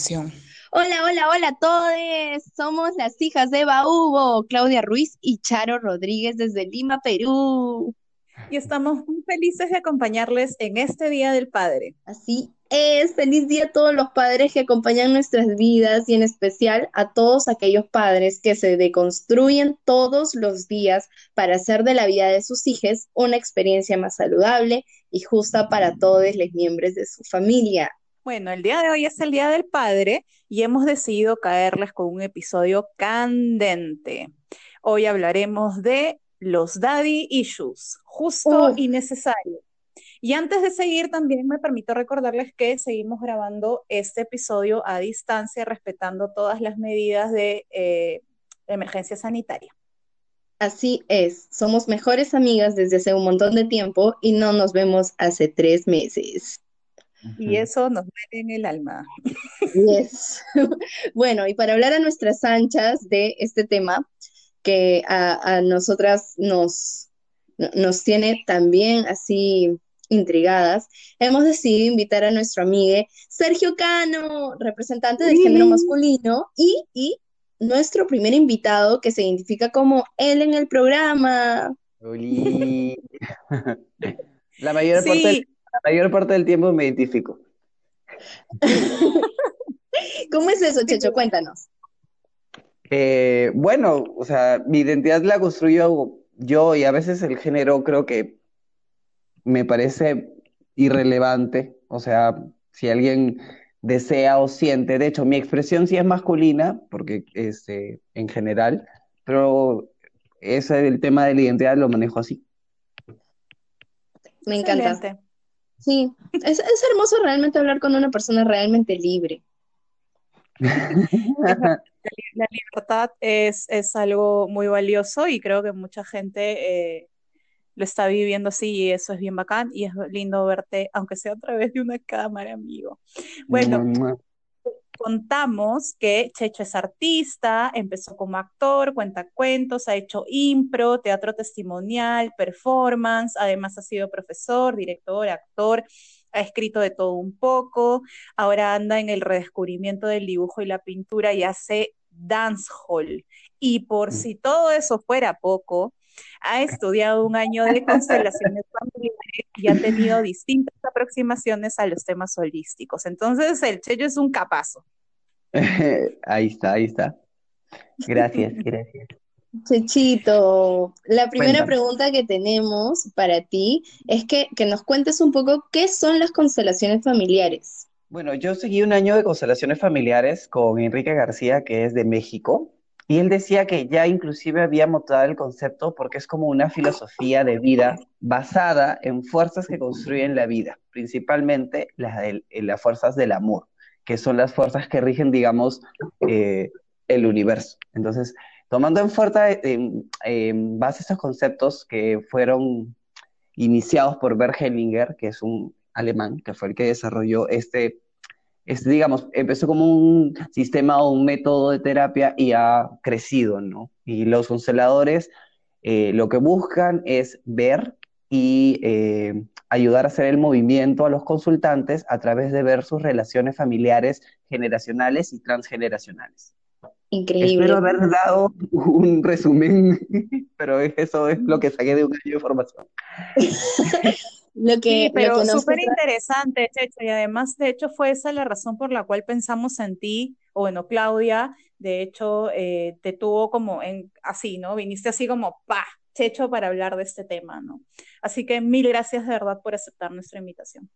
canción. Hola, hola, hola a todos. Somos las hijas de Baúbo, Claudia Ruiz y Charo Rodríguez desde Lima, Perú. Y estamos muy felices de acompañarles en este Día del Padre. Así es, feliz día a todos los padres que acompañan nuestras vidas y en especial a todos aquellos padres que se deconstruyen todos los días para hacer de la vida de sus hijos una experiencia más saludable y justa para todos los miembros de su familia. Bueno, el día de hoy es el Día del Padre y hemos decidido caerles con un episodio candente. Hoy hablaremos de los daddy issues, justo y necesario. Y antes de seguir, también me permito recordarles que seguimos grabando este episodio a distancia, respetando todas las medidas de eh, emergencia sanitaria. Así es, somos mejores amigas desde hace un montón de tiempo y no nos vemos hace tres meses. Y eso nos duele en el alma. Yes. bueno, y para hablar a nuestras anchas de este tema, que a, nosotras nos, nos tiene también así intrigadas, hemos decidido invitar a nuestro amigo Sergio Cano, representante del género masculino, y, y, nuestro primer invitado que se identifica como él en el programa. La mayor parte la mayor parte del tiempo me identifico. ¿Cómo es eso, Checho? Cuéntanos. Eh, bueno, o sea, mi identidad la construyo yo y a veces el género creo que me parece irrelevante. O sea, si alguien desea o siente, de hecho, mi expresión sí es masculina, porque este, en general, pero ese el tema de la identidad lo manejo así. Me encanta. Sí, es, hermoso realmente hablar con una persona realmente libre. La, libertad es, algo muy valioso y creo que mucha gente eh, lo está viviendo así y eso es bien bacán y es lindo verte, aunque sea a través de una cámara, amigo. Bueno, contamos que Checho es artista, empezó como actor, cuenta cuentos, ha hecho impro, teatro testimonial, performance, además ha sido profesor, director, actor, ha escrito de todo un poco, ahora anda en el redescubrimiento del dibujo y la pintura y hace dancehall. Y por mm. si todo eso fuera poco, ha estudiado un año de constelaciones familiares y ha tenido distintas aproximaciones a los temas holísticos. Entonces, el Cheyo es un capazo. ahí está, ahí está. Gracias, gracias. Chechito, la primera pregunta que tenemos para ti es que, que nos cuentes un poco qué son las constelaciones familiares. Bueno, yo seguí un año de constelaciones familiares con Enrique García, que es de México, y él decía que ya inclusive había mostrado el concepto porque es como una filosofía de vida basada en fuerzas que construyen la vida, principalmente las, de, las fuerzas del amor, que son las fuerzas que rigen, digamos, eh, el universo. Entonces, tomando en, fuerza, en, base estos conceptos que fueron iniciados por Bert Hellinger, que es un alemán, que fue el que desarrolló este digamos, empezó como un sistema o un método de terapia y ha crecido, ¿no? Y los consteladores eh, lo que buscan es ver y eh, ayudar a hacer el movimiento a los consultantes a través de ver sus relaciones familiares generacionales y transgeneracionales. Increíble. Espero haber dado un resumen, pero eso es lo que saqué de un año de formación. Lo que, sí, pero súper interesante, Checho, y además, de hecho, fue esa la razón por la cual pensamos en ti, o bueno, Claudia, de hecho, eh, te tuvo como en, así, ¿no? Viniste así como, pa, Checho, para hablar de este tema, ¿no? Así que mil gracias de verdad por aceptar nuestra invitación.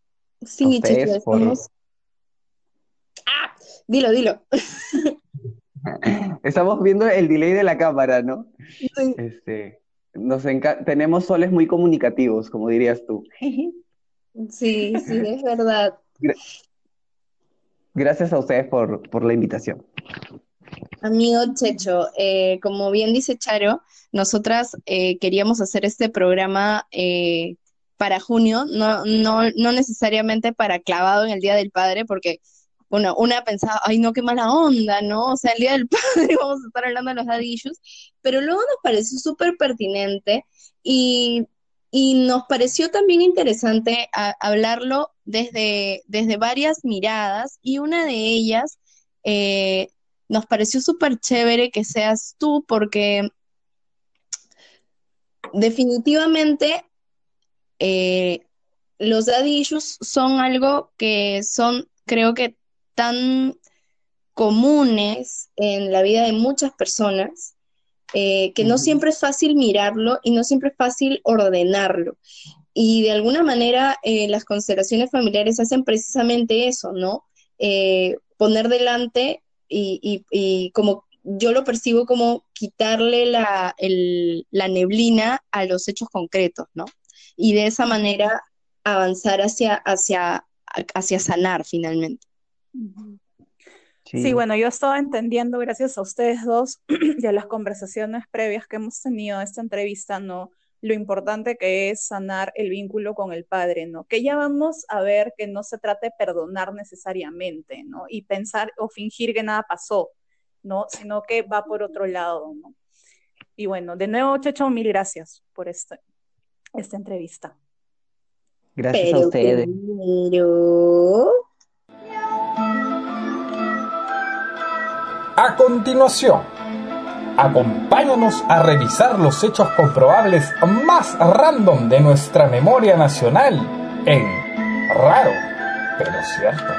Sí, Checho, estamos... ¡Ah! Dilo, dilo. Estamos viendo el delay de la cámara, ¿no? Sí. Este, nos tenemos soles muy comunicativos, como dirías tú. Sí, sí, es verdad. Gracias a ustedes por, la invitación. Amigo Checho, eh, como bien dice Charo, nosotras eh, queríamos hacer este programa eh, para junio, no, no, no necesariamente para clavado en el Día del Padre, porque bueno, una pensaba, ay no, qué mala onda, ¿no? O sea, el Día del Padre vamos a estar hablando de los dadillos, pero luego nos pareció súper pertinente y, y nos pareció también interesante hablarlo desde, desde varias miradas y una de ellas eh, nos pareció súper chévere que seas tú porque definitivamente eh, los daddy son algo que son, creo que, tan comunes en la vida de muchas personas, eh, que no siempre es fácil mirarlo y no siempre es fácil ordenarlo. Y de alguna manera eh, las constelaciones familiares hacen precisamente eso, ¿no? Eh, poner delante y, como yo lo percibo como quitarle la, la neblina a los hechos concretos, ¿no? Y de esa manera avanzar hacia, hacia, hacia sanar finalmente. Sí. bueno, yo estaba entendiendo, gracias a ustedes dos y a las conversaciones previas que hemos tenido a esta entrevista, ¿no? Lo importante que es sanar el vínculo con el padre, ¿no? Que ya vamos a ver que no se trata de perdonar necesariamente, ¿no? Y pensar o fingir que nada pasó, ¿no? Sino que va por otro lado, ¿no? Y bueno, de nuevo, Checho, mil gracias por esta, esta entrevista. Gracias a ustedes. A continuación, acompáñanos a revisar los hechos comprobables más random de nuestra memoria nacional en Raro, pero cierto.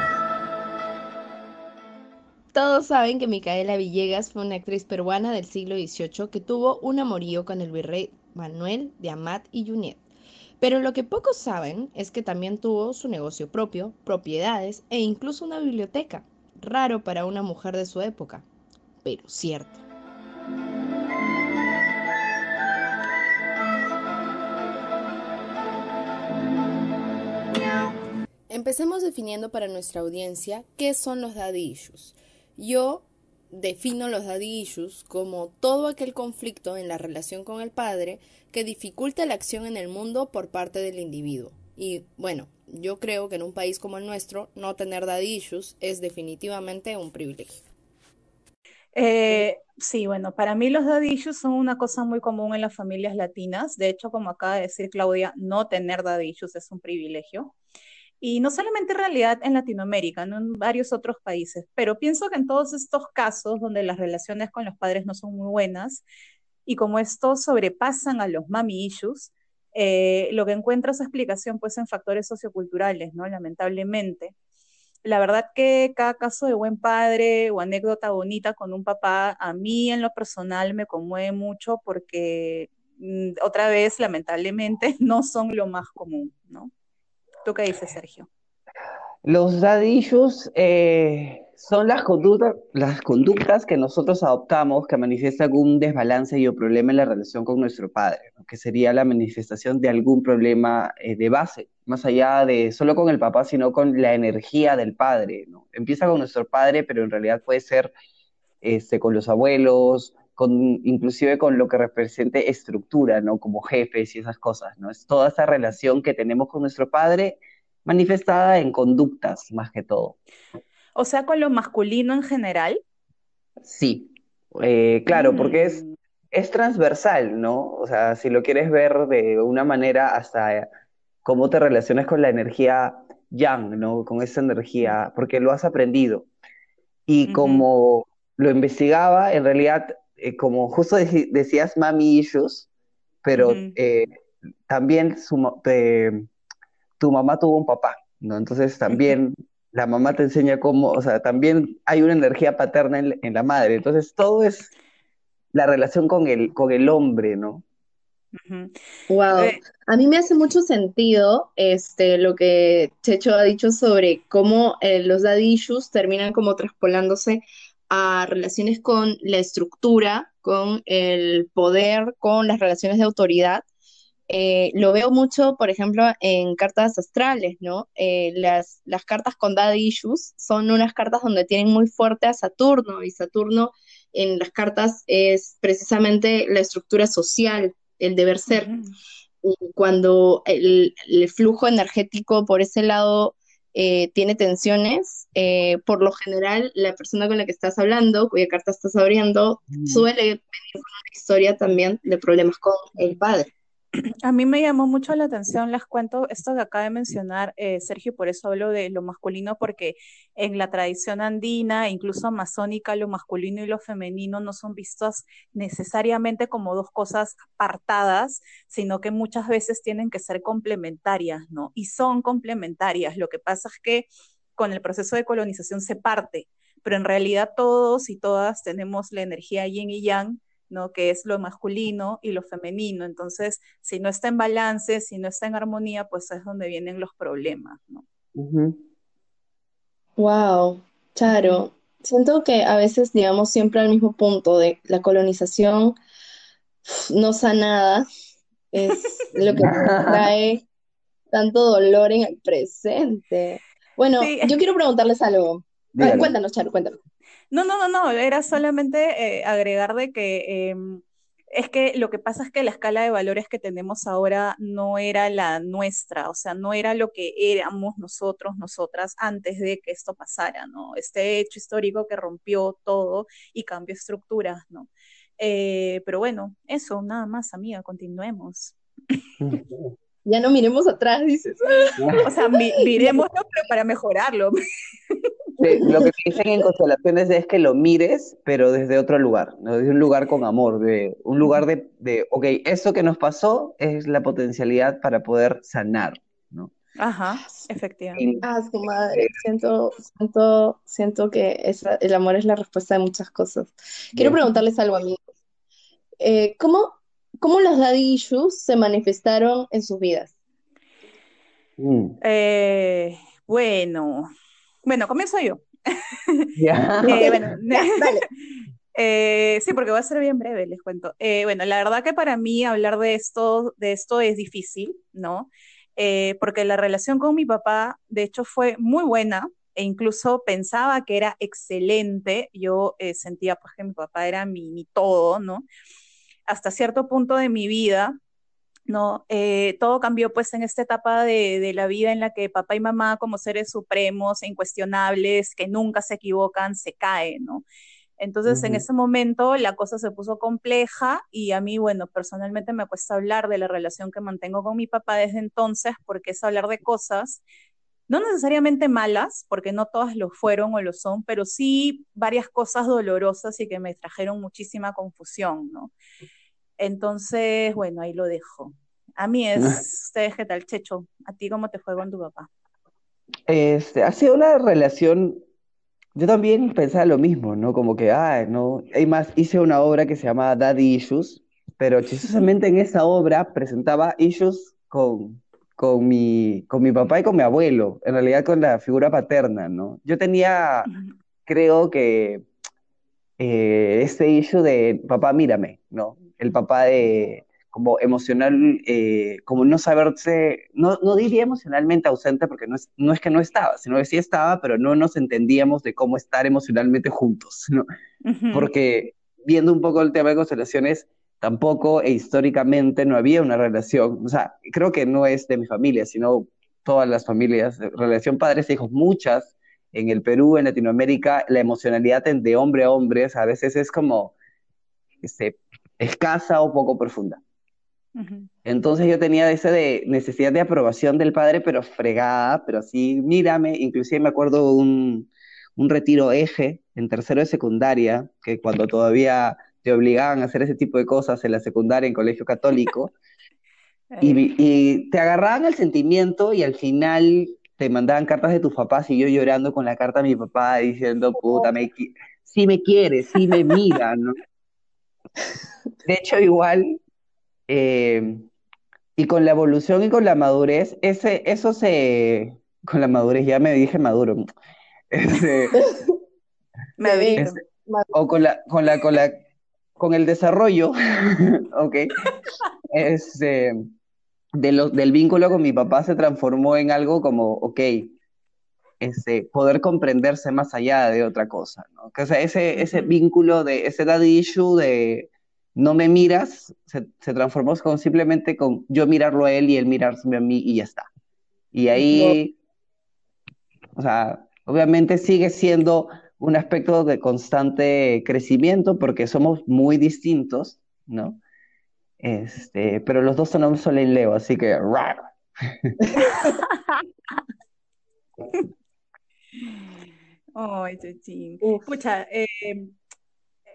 Todos saben que Micaela Villegas fue una actriz peruana del siglo XVIII que tuvo un amorío con el virrey Manuel de Amat y Junet. Pero lo que pocos saben es que también tuvo su negocio propio, propiedades e incluso una biblioteca raro para una mujer de su época, pero cierto. Empecemos definiendo para nuestra audiencia qué son los daddy issues. Yo defino los daddy issues como todo aquel conflicto en la relación con el padre que dificulta la acción en el mundo por parte del individuo. Y bueno, yo creo que en un país como el nuestro, no tener daddy issues es definitivamente un privilegio. Eh, sí, bueno, para mí los daddy issues son una cosa muy común en las familias latinas. De hecho, como acaba de decir Claudia, no tener daddy issues es un privilegio. Y no solamente en realidad en Latinoamérica, en varios otros países, pero pienso que en todos estos casos donde las relaciones con los padres no son muy buenas y como estos sobrepasan a los mami issues, eh, lo que encuentra esa explicación pues en factores socioculturales, ¿no? Lamentablemente. La verdad que cada caso de buen padre o anécdota bonita con un papá, a mí en lo personal me conmueve mucho porque mm, otra vez, lamentablemente, no son lo más común, ¿no? ¿Tú qué dices, Sergio? Los dadillos eh, son las conductas, las conductas que nosotros adoptamos que manifiestan algún desbalance y o problema en la relación con nuestro padre, que sería la manifestación de algún problema eh, de base, más allá de solo con el papá, sino con la energía del padre. ¿no? Empieza con nuestro padre, pero en realidad puede ser este, con los abuelos, con, inclusive con lo que represente estructura, ¿no? como jefes y esas cosas. ¿no? Es toda esa relación que tenemos con nuestro padre manifestada en conductas más que todo. O sea, con lo masculino en general. Sí, eh, claro, porque es, mm. es transversal, ¿no? O sea, si lo quieres ver de una manera hasta cómo te relacionas con la energía yang, ¿no? Con esa energía, porque lo has aprendido. Y como lo investigaba, en realidad, eh, como justo decías mami issues, pero eh, también su, tu mamá tuvo un papá, ¿no? Entonces también la mamá te enseña cómo, o sea, también hay una energía paterna en, la madre. Entonces todo es la relación con el, con el hombre, ¿no? Wow, eh, a mí me hace mucho sentido este, lo que Checho ha dicho sobre cómo eh, los daddy issues terminan como traspolándose a relaciones con la estructura, con el poder, con las relaciones de autoridad eh, lo veo mucho, por ejemplo, en cartas astrales, ¿no? Eh, las, las cartas con daddy issues son unas cartas donde tienen muy fuerte a Saturno y Saturno en las cartas es precisamente la estructura social, el deber ser. Y cuando el, flujo energético por ese lado eh, tiene tensiones, por lo general la persona con la que estás hablando, cuya carta estás abriendo, suele venir con una historia también de problemas con el padre. A mí me llamó mucho la atención, les cuento esto que acaba de mencionar eh, Sergio, por eso hablo de lo masculino, porque en la tradición andina, incluso amazónica, lo masculino y lo femenino no son vistos necesariamente como dos cosas apartadas, sino que muchas veces tienen que ser complementarias, ¿no? Y son complementarias. Lo que pasa es que con el proceso de colonización se parte, pero en realidad todos y todas tenemos la energía yin y yang ¿no? Que es lo masculino y lo femenino. Entonces, si no está en balance, si no está en armonía, pues es donde vienen los problemas, ¿no? Wow, Charo. Siento que a veces digamos siempre al mismo punto de la colonización no sanada es lo que trae tanto dolor en el presente. Bueno, yo quiero preguntarles algo. cuéntanos, Charo, cuéntanos. No, no, no, no, era solamente eh, agregar de que em, es que lo que pasa es que la escala de valores que tenemos ahora no era la nuestra, o sea, no era lo que éramos nosotros, nosotras, antes de que esto pasara, ¿no? Este hecho histórico que rompió todo y cambió estructuras, ¿no? Eh, pero bueno, eso, nada más, amiga, continuemos. Ya no miremos atrás, dices. O sea, miremoslo, pero para mejorarlo. lo que dicen en constelaciones es que lo mires, pero desde otro lugar, ¿no? desde un lugar con amor, de un lugar de, de, ok, eso que nos pasó es la potencialidad para poder sanar, ¿no? Ajá, efectivamente. Ah, su madre, siento, siento, siento que el amor es la respuesta de muchas cosas. Quiero preguntarles algo, amigos. Eh, ¿cómo, ¿Cómo los daddy issues se manifestaron en sus vidas? Mm. Eh, bueno, bueno, comienzo yo. Eh, bueno, eh, sí, porque va a ser bien breve, les cuento. Eh, bueno, la verdad que para mí hablar de esto, de esto es difícil, ¿no? porque la relación con mi papá, de hecho, fue muy buena e incluso pensaba que era excelente. Yo sentía pues que mi papá era mi, mi todo, ¿no? Hasta cierto punto de mi vida, ¿no? Eh, todo cambió pues en esta etapa de, la vida en la que papá y mamá como seres supremos e incuestionables, que nunca se equivocan, se caen, ¿no? Entonces en ese momento la cosa se puso compleja y a mí, bueno, personalmente me cuesta hablar de la relación que mantengo con mi papá desde entonces porque es hablar de cosas no necesariamente malas, porque no todas lo fueron o lo son, pero sí varias cosas dolorosas y que me trajeron muchísima confusión, ¿no? Entonces, bueno, ahí lo dejo. A mí es, ¿ustedes qué tal, Checho? ¿A ti cómo te fue con tu papá? Este, ha sido una relación, yo también pensaba lo mismo, ¿no? Como que, ah, no, hay más, hice una obra que se llama Daddy Issues, pero chistosamente en esa obra presentaba issues con, con, mi, con mi papá y con mi abuelo, en realidad con la figura paterna, ¿no? Yo tenía, creo que, eh, este issue de papá, mírame, ¿no? El papá de como emocional, eh, como no saberse, no, no diría emocionalmente ausente porque no es, no es que no estaba, sino que sí estaba, pero no nos entendíamos de cómo estar emocionalmente juntos, ¿no? Porque viendo un poco el tema de constelaciones, tampoco e históricamente no había una relación, o sea, creo que no es de mi familia, sino todas las familias, relación padres e hijos, muchas en el Perú, en Latinoamérica, la emocionalidad de hombre a hombre, a veces es como, este, escasa o poco profunda. Entonces yo tenía esa de necesidad de aprobación del padre, pero fregada, pero así, mírame, inclusive me acuerdo un, un retiro eje en tercero de secundaria, que cuando todavía te obligaban a hacer ese tipo de cosas en la secundaria en colegio católico, y, y, te agarraban el sentimiento y al final te mandaban cartas de tus papás y yo llorando con la carta de mi papá diciendo, puta, me, si me quiere, si me mira, ¿no? De hecho, igual, eh, y con la evolución y con la madurez, ese, eso se, con la madurez, ya me dije maduro, me dije. o con la, con la, con la, con el desarrollo, ok, este, de lo, del vínculo con mi papá se transformó en algo como, ok, este, poder comprenderse más allá de otra cosa, ¿no? O sea, ese, ese vínculo de ese daddy issue de no me miras, se, transformó con simplemente con yo mirarlo a él y él mirarme a mí y ya está. Y ahí, o sea, obviamente sigue siendo un aspecto de constante crecimiento porque somos muy distintos, ¿no? Este, pero los dos son Sol y Leo, así que rar. Ay, Chuchín. Pucha, eh,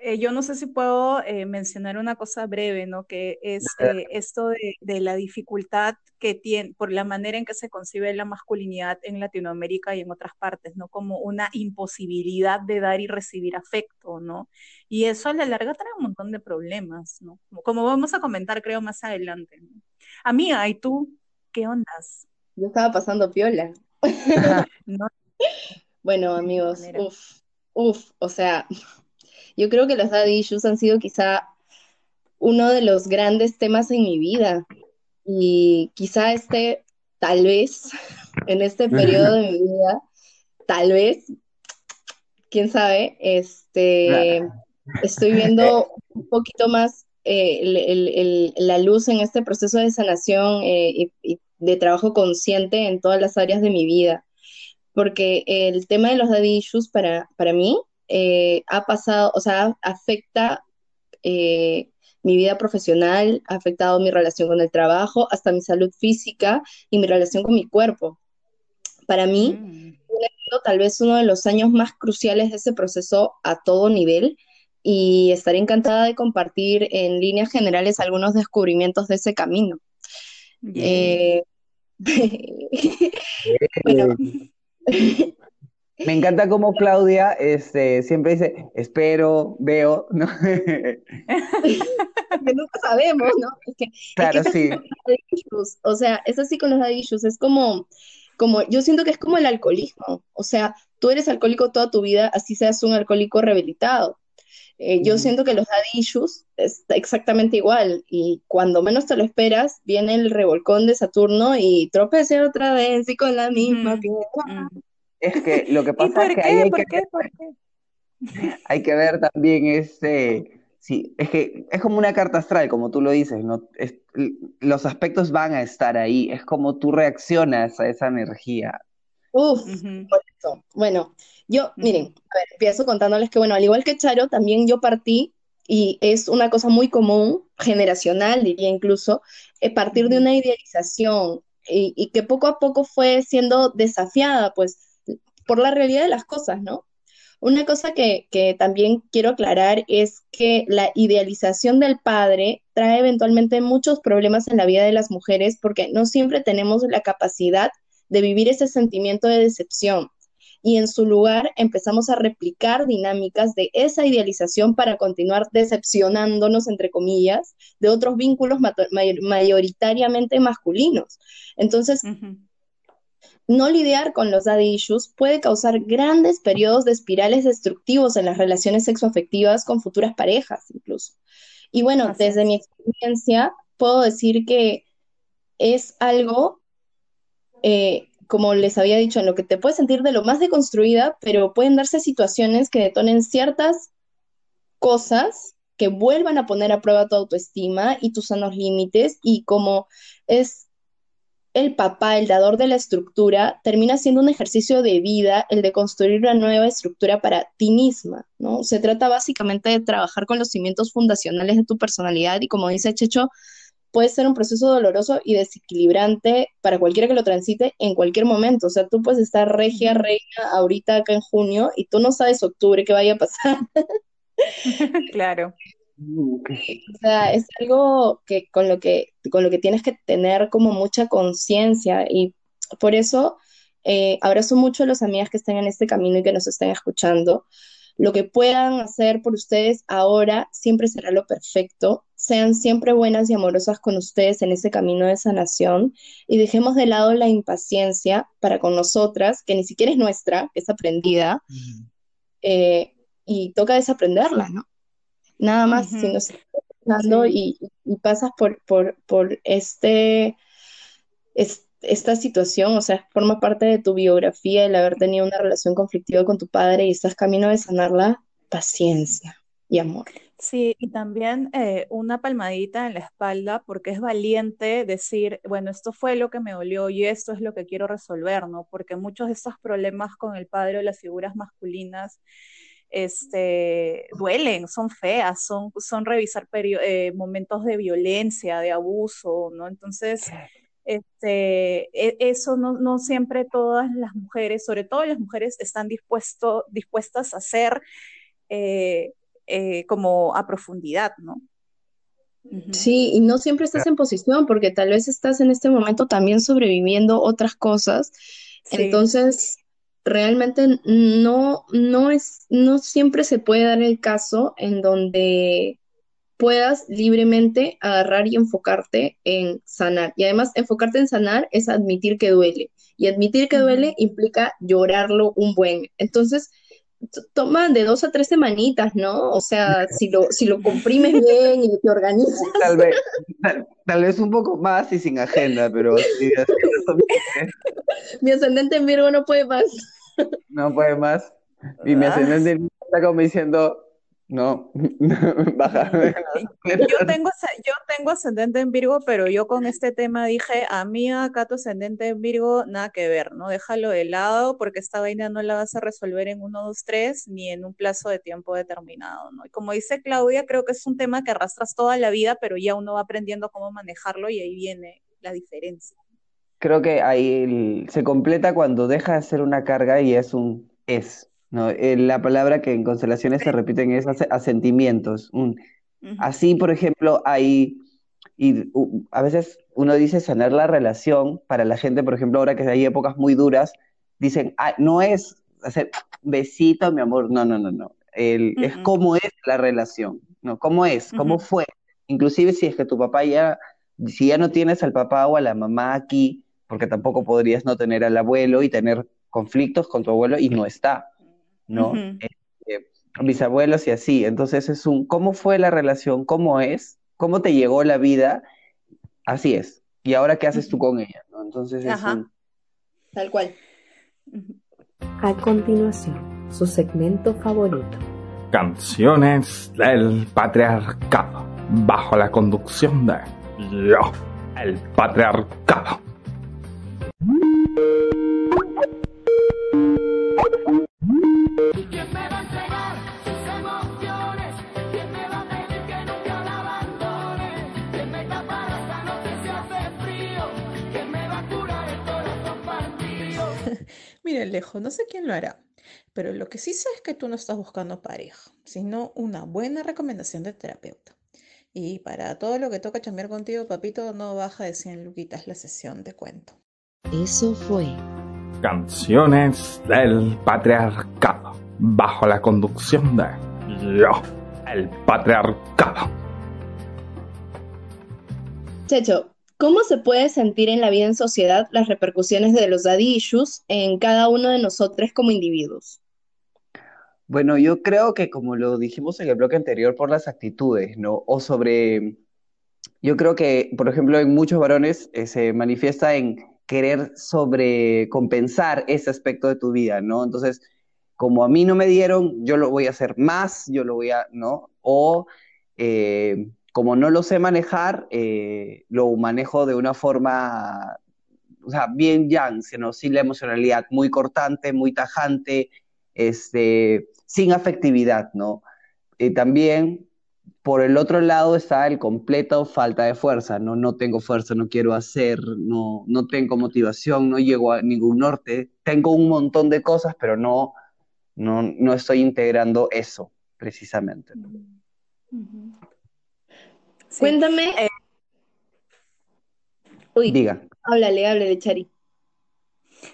eh, yo no sé si puedo eh, mencionar una cosa breve, ¿no? Que es esto de, de, la dificultad que tiene, por la manera en que se concibe la masculinidad en Latinoamérica y en otras partes, ¿no? Como una imposibilidad de dar y recibir afecto, ¿no? Y eso a la larga trae un montón de problemas, ¿no? Como, vamos a comentar, creo, más adelante. ¿no? Amiga, ¿y tú qué ondas? Yo estaba pasando piola. no, bueno, amigos, uff, uff, o sea, yo creo que los daddy issues han sido quizá uno de los grandes temas en mi vida. Y quizá este, tal vez, en este periodo de mi vida, tal vez, quién sabe, este, estoy viendo un poquito más eh, la luz en este proceso de sanación eh, y, de trabajo consciente en todas las áreas de mi vida porque el tema de los daddy issues para, para mí eh, ha pasado, o sea, afecta eh, mi vida profesional, ha afectado mi relación con el trabajo, hasta mi salud física y mi relación con mi cuerpo. Para mí, mm. tal vez uno de los años más cruciales de ese proceso a todo nivel y estaré encantada de compartir en líneas generales algunos descubrimientos de ese camino. Eh, bueno, Me encanta como Claudia este, siempre dice, espero, veo, ¿no? que nunca sabemos, ¿no? claro, sí. O sea, es así con los issues, es como, como, yo siento que es como el alcoholismo, o sea, tú eres alcohólico toda tu vida, así seas un alcohólico rehabilitado. Eh, yo siento que los daddy issues es exactamente igual y cuando menos te lo esperas viene el revolcón de Saturno y tropece otra vez y con la misma Es que lo que pasa es que hay, que, hay que ver también ese... Sí, es que es como una carta astral, como tú lo dices, ¿no? los aspectos van a estar ahí, es como tú reaccionas a esa energía. Uf, Bueno, yo, miren, a ver, empiezo contándoles que, bueno, al igual que Charo, también yo partí, y es una cosa muy común, generacional, diría incluso, eh, partir de una idealización y, y, que poco a poco fue siendo desafiada, pues, por la realidad de las cosas, ¿no? Una cosa que, que también quiero aclarar es que la idealización del padre trae eventualmente muchos problemas en la vida de las mujeres porque no siempre tenemos la capacidad de vivir ese sentimiento de decepción. Y en su lugar empezamos a replicar dinámicas de esa idealización para continuar decepcionándonos, entre comillas, de otros vínculos mayoritariamente masculinos. Entonces, no lidiar con los daddy issues puede causar grandes periodos de espirales destructivos en las relaciones sexoafectivas con futuras parejas, incluso. Y bueno, desde mi experiencia, puedo decir que es algo eh, como les había dicho, en lo que te puedes sentir de lo más deconstruida, pero pueden darse situaciones que detonen ciertas cosas que vuelvan a poner a prueba tu autoestima y tus sanos límites y como es el papá, el dador de la estructura, termina siendo un ejercicio de vida el de construir una nueva estructura para ti misma, ¿no? Se trata básicamente de trabajar con los cimientos fundacionales de tu personalidad y como dice Checho, puede ser un proceso doloroso y desequilibrante para cualquiera que lo transite en cualquier momento. O sea, tú puedes estar regia, reina, ahorita acá en junio, y tú no sabes octubre qué vaya a pasar. claro. O sea, es algo que con lo que, con lo que tienes que tener como mucha conciencia y por eso eh, abrazo mucho a los amigas que estén en este camino y que nos estén escuchando, lo que puedan hacer por ustedes ahora siempre será lo perfecto. Sean siempre buenas y amorosas con ustedes en ese camino de sanación y dejemos de lado la impaciencia para con nosotras, que ni siquiera es nuestra, es aprendida, eh, y toca desaprenderla, ¿no? Nada más, si nos estás y, y, pasas por, por, por este, este esta situación, o sea, forma parte de tu biografía el haber tenido una relación conflictiva con tu padre y estás camino de sanarla, paciencia y amor. Sí, y también eh, una palmadita en la espalda porque es valiente decir, bueno, esto fue lo que me dolió y esto es lo que quiero resolver, ¿no? Porque muchos de estos problemas con el padre o las figuras masculinas este, duelen, son feas, son, son revisar eh, momentos de violencia, de abuso, ¿no? Entonces, este, e, eso no, no, siempre todas las mujeres, sobre todo las mujeres, están dispuesto, dispuestas a hacer eh, eh, como a profundidad, ¿no? Sí, y no siempre estás en posición porque tal vez estás en este momento también sobreviviendo otras cosas. Entonces, realmente no, no es, no siempre se puede dar el caso en donde puedas libremente agarrar y enfocarte en sanar. Y además, enfocarte en sanar es admitir que duele. Y admitir que duele implica llorarlo un buen. Entonces, toma de dos a tres semanitas, ¿no? O sea, si lo, si lo comprimes bien y te organizas. Tal vez, tal, vez un poco más y sin agenda, pero sí, Mi ascendente en Virgo no puede más. No puede más. Y mi ascendente en Virgo está como diciendo, no, baja. Yo tengo, yo tengo ascendente en Virgo, pero yo con este tema dije, a mí acá tu ascendente en Virgo, nada que ver, ¿no? Déjalo de lado porque esta vaina no la vas a resolver en uno, dos, tres, ni en un plazo de tiempo determinado, ¿no? Y como dice Claudia, creo que es un tema que arrastras toda la vida, pero ya uno va aprendiendo cómo manejarlo y ahí viene la diferencia. Creo que ahí se completa cuando deja de ser una carga y es un es. ¿No? Eh, la palabra que en constelaciones se repiten es asentimientos. Un, Así, por ejemplo, hay, y a veces uno dice sanar la relación, para la gente, por ejemplo, ahora que hay épocas muy duras, dicen, no es hacer besito, mi amor, no, no, no, no. El, Es cómo es la relación, ¿no? ¿Cómo es? ¿Cómo fue? Inclusive si es que tu papá ya, si ya no tienes al papá o a la mamá aquí, porque tampoco podrías no tener al abuelo y tener conflictos con tu abuelo y no está. ¿No? Este, mis abuelos y así. Entonces es un, ¿cómo fue la relación? ¿Cómo es? ¿Cómo te llegó la vida? Así es. ¿Y ahora qué haces tú con ella? ¿no? Entonces es un... Tal cual. A continuación, su segmento favorito. Canciones del patriarcado, bajo la conducción de yo, el patriarcado. Mire, lejos, no sé quién lo hará, pero lo que sí sé es que tú no estás buscando pareja, sino una buena recomendación de terapeuta. Y para todo lo que toca chambear contigo, papito, no baja de 100 luquitas la sesión de cuento. Eso fue. Canciones del patriarcado, bajo la conducción de yo, el patriarcado. Checho, ¿Cómo se puede sentir en la vida en sociedad las repercusiones de los daddy issues en cada uno de nosotros como individuos? Bueno, yo creo que como lo dijimos en el bloque anterior, por las actitudes, ¿no? O sobre, yo creo que, por ejemplo, en muchos varones eh, se manifiesta en querer sobrecompensar ese aspecto de tu vida, ¿no? Entonces, como a mí no me dieron, yo lo voy a hacer más, yo lo voy a, ¿no? O eh, como no lo sé manejar, eh, lo manejo de una forma, o sea, bien yang, sino sin la emocionalidad, muy cortante, muy tajante, este, sin afectividad, ¿no? Y también, por el otro lado está el completo falta de fuerza, ¿no? No tengo fuerza, no quiero hacer, no, no tengo motivación, no llego a ningún norte, tengo un montón de cosas, pero no, no, no estoy integrando eso, precisamente. Cuéntame. Eh, Uy, diga. Háblale, háblale, Chari.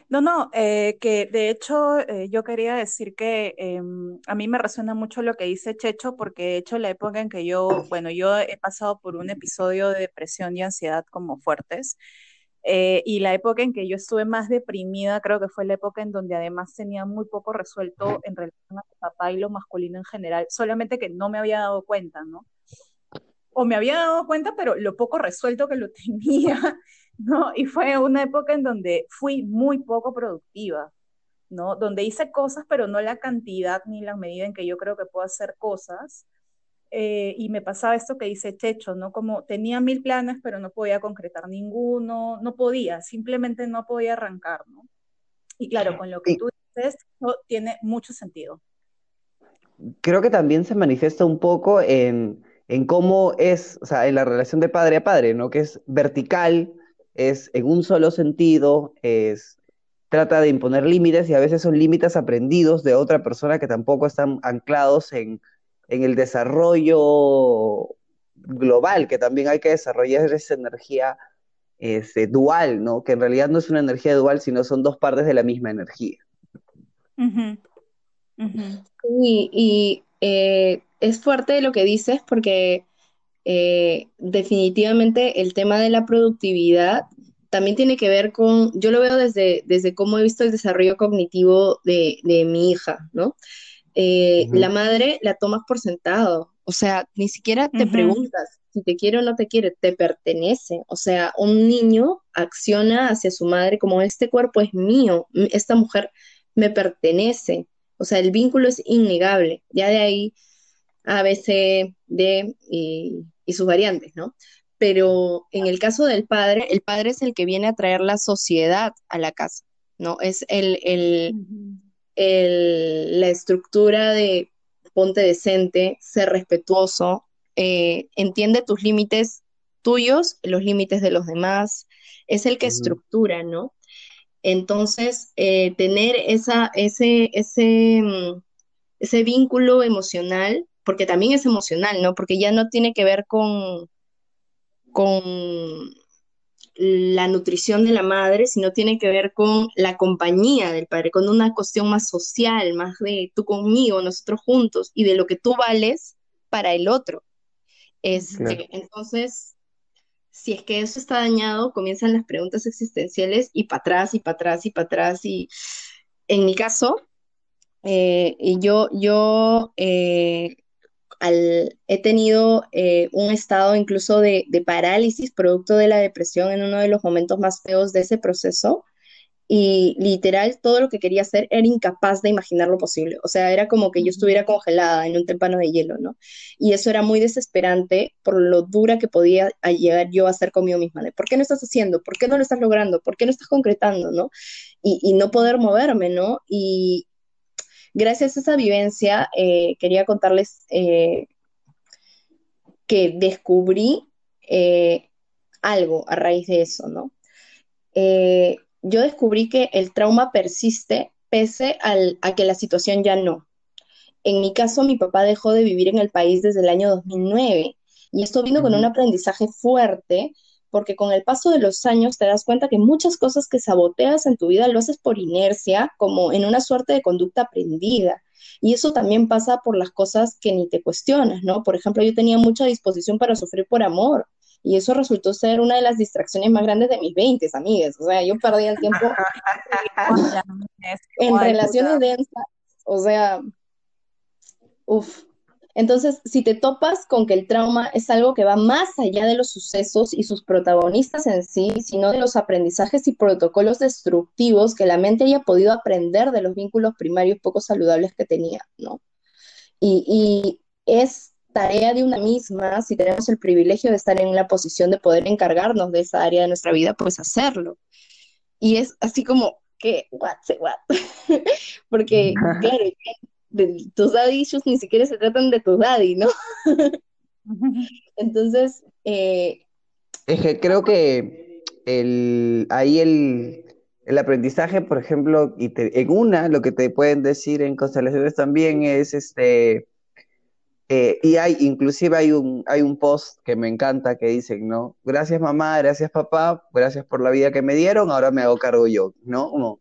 No, no, eh, que de hecho eh, yo quería decir que em, a mí me resuena mucho lo que dice Checho, porque de hecho la época en que yo, bueno, yo he pasado por un episodio de depresión y ansiedad como fuertes, y la época en que yo estuve más deprimida, creo que fue la época en donde además tenía muy poco resuelto en relación a mi papá y lo masculino en general, solamente que no me había dado cuenta, ¿no? o me había dado cuenta, pero lo poco resuelto que lo tenía, ¿no? Y fue una época en donde fui muy poco productiva, ¿no? Donde hice cosas, pero no la cantidad ni la medida en que yo creo que puedo hacer cosas. Eh, y me pasaba esto que dice Checho, ¿no? Como tenía mil planes, pero no podía concretar ninguno, no podía, simplemente no podía arrancar, ¿no? Y claro, con lo que tú dices, tiene mucho sentido. creo que también se manifiesta un poco en, en cómo es, o sea, en la relación de padre a padre, ¿no? Que es vertical, es en un solo sentido, es trata de imponer límites y a veces son límites aprendidos de otra persona que tampoco están anclados en, en el desarrollo global, que también hay que desarrollar esa energía ese, dual, ¿no? Que en realidad no es una energía dual, sino son dos partes de la misma energía. y eh, es fuerte lo que dices porque eh, definitivamente el tema de la productividad también tiene que ver con, yo lo veo desde, desde cómo he visto el desarrollo cognitivo de, mi hija, ¿no? Eh, la madre la tomas por sentado, o sea, ni siquiera te preguntas si te quiere o no te quiere, te pertenece. O sea, un niño acciona hacia su madre como este cuerpo es mío, esta mujer me pertenece. O sea, el vínculo es innegable. Ya de ahí A, B, C, D y, sus variantes, ¿no? Pero en el caso del padre, el padre es el que viene a traer la sociedad a la casa, ¿no? Es el, el, la estructura de ponte decente, ser respetuoso, eh, entiende tus límites tuyos, los límites de los demás, es el que estructura, ¿no? Entonces, eh, tener esa, ese, ese, mm, ese vínculo emocional, porque también es emocional, ¿no? Porque ya no tiene que ver con, con la nutrición de la madre, sino tiene que ver con la compañía del padre, con una cuestión más social, más de tú conmigo, nosotros juntos, y de lo que tú vales para el otro. Este, Entonces, si es que eso está dañado, comienzan las preguntas existenciales y para atrás y para atrás y para atrás. Y en mi caso, eh, yo, yo eh, he tenido eh, un estado incluso de, parálisis producto de la depresión en uno de los momentos más feos de ese proceso. Y literal, todo lo que quería hacer era incapaz de imaginar lo posible. O sea, era como que yo estuviera congelada en un témpano de hielo, ¿no? Y eso era muy desesperante por lo dura que podía llegar yo a ser conmigo misma. De, ¿Por qué no estás haciendo? ¿Por qué no lo estás logrando? ¿Por qué no estás concretando? ¿no? Y, no poder moverme, ¿no? Y, gracias a esa vivencia, eh, quería contarles eh, que descubrí eh, algo a raíz de eso, ¿no? yo descubrí que el trauma persiste pese a que la situación ya no. En mi caso, mi papá dejó de vivir en el país desde el año 2009 y esto vino con un aprendizaje fuerte porque con el paso de los años te das cuenta que muchas cosas que saboteas en tu vida lo haces por inercia, como en una suerte de conducta aprendida. Y eso también pasa por las cosas que ni te cuestionas, ¿no? Por ejemplo, yo tenía mucha disposición para sufrir por amor. Y eso resultó ser una de las distracciones más grandes de mis 20, amigas. O sea, yo perdía el tiempo en relaciones densas. O sea, uff, entonces, si te topas con que el trauma es algo que va más allá de los sucesos y sus protagonistas en sí, sino de los aprendizajes y protocolos destructivos que la mente haya podido aprender de los vínculos primarios poco saludables que tenía, ¿no? Y, es tarea de una misma, si tenemos el privilegio de estar en la posición de poder encargarnos de esa área de nuestra vida, pues hacerlo. Y es así como, ¿qué? What? What? Porque, claro, tus daddy issues ni siquiera se tratan de tu daddy, ¿no? Entonces, eh, es que creo que el, ahí el, el aprendizaje, por ejemplo, y en una, lo que te pueden decir en constelaciones también es este, eh, y hay, inclusive hay un, hay un post que me encanta que dicen, ¿no? Gracias mamá, gracias papá, gracias por la vida que me dieron, ahora me hago cargo yo, ¿no? Como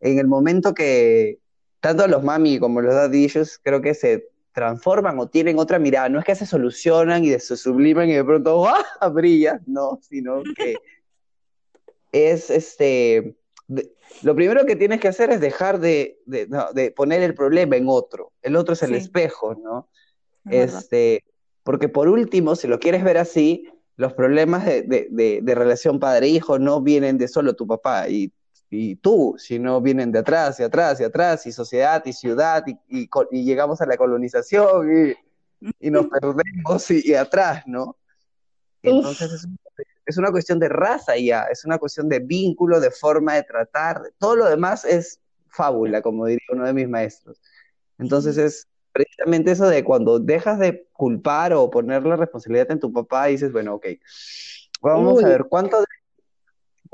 en el momento que, tanto los mami como los daddy creo que se transforman o tienen otra mirada. No es que se solucionan y se subliman y de pronto ¡ah! brilla, no, sino que es este. lo primero que tienes que hacer es dejar de, poner el problema en otro. El otro es el espejo, ¿no? este, porque por último, si lo quieres ver así, los problemas de, de relación padre-hijo no vienen de solo tu papá y y tú, si no vienen de atrás y atrás y atrás, y sociedad y ciudad, y, llegamos a la colonización y, nos perdemos y, atrás, ¿no? Entonces es, una cuestión de raza ya, es una cuestión de vínculo, de forma de tratar, todo lo demás es fábula, como diría uno de mis maestros. Entonces es precisamente eso de cuando dejas de culpar o poner la responsabilidad en tu papá y dices, bueno, ok, vamos a ver cuánto de,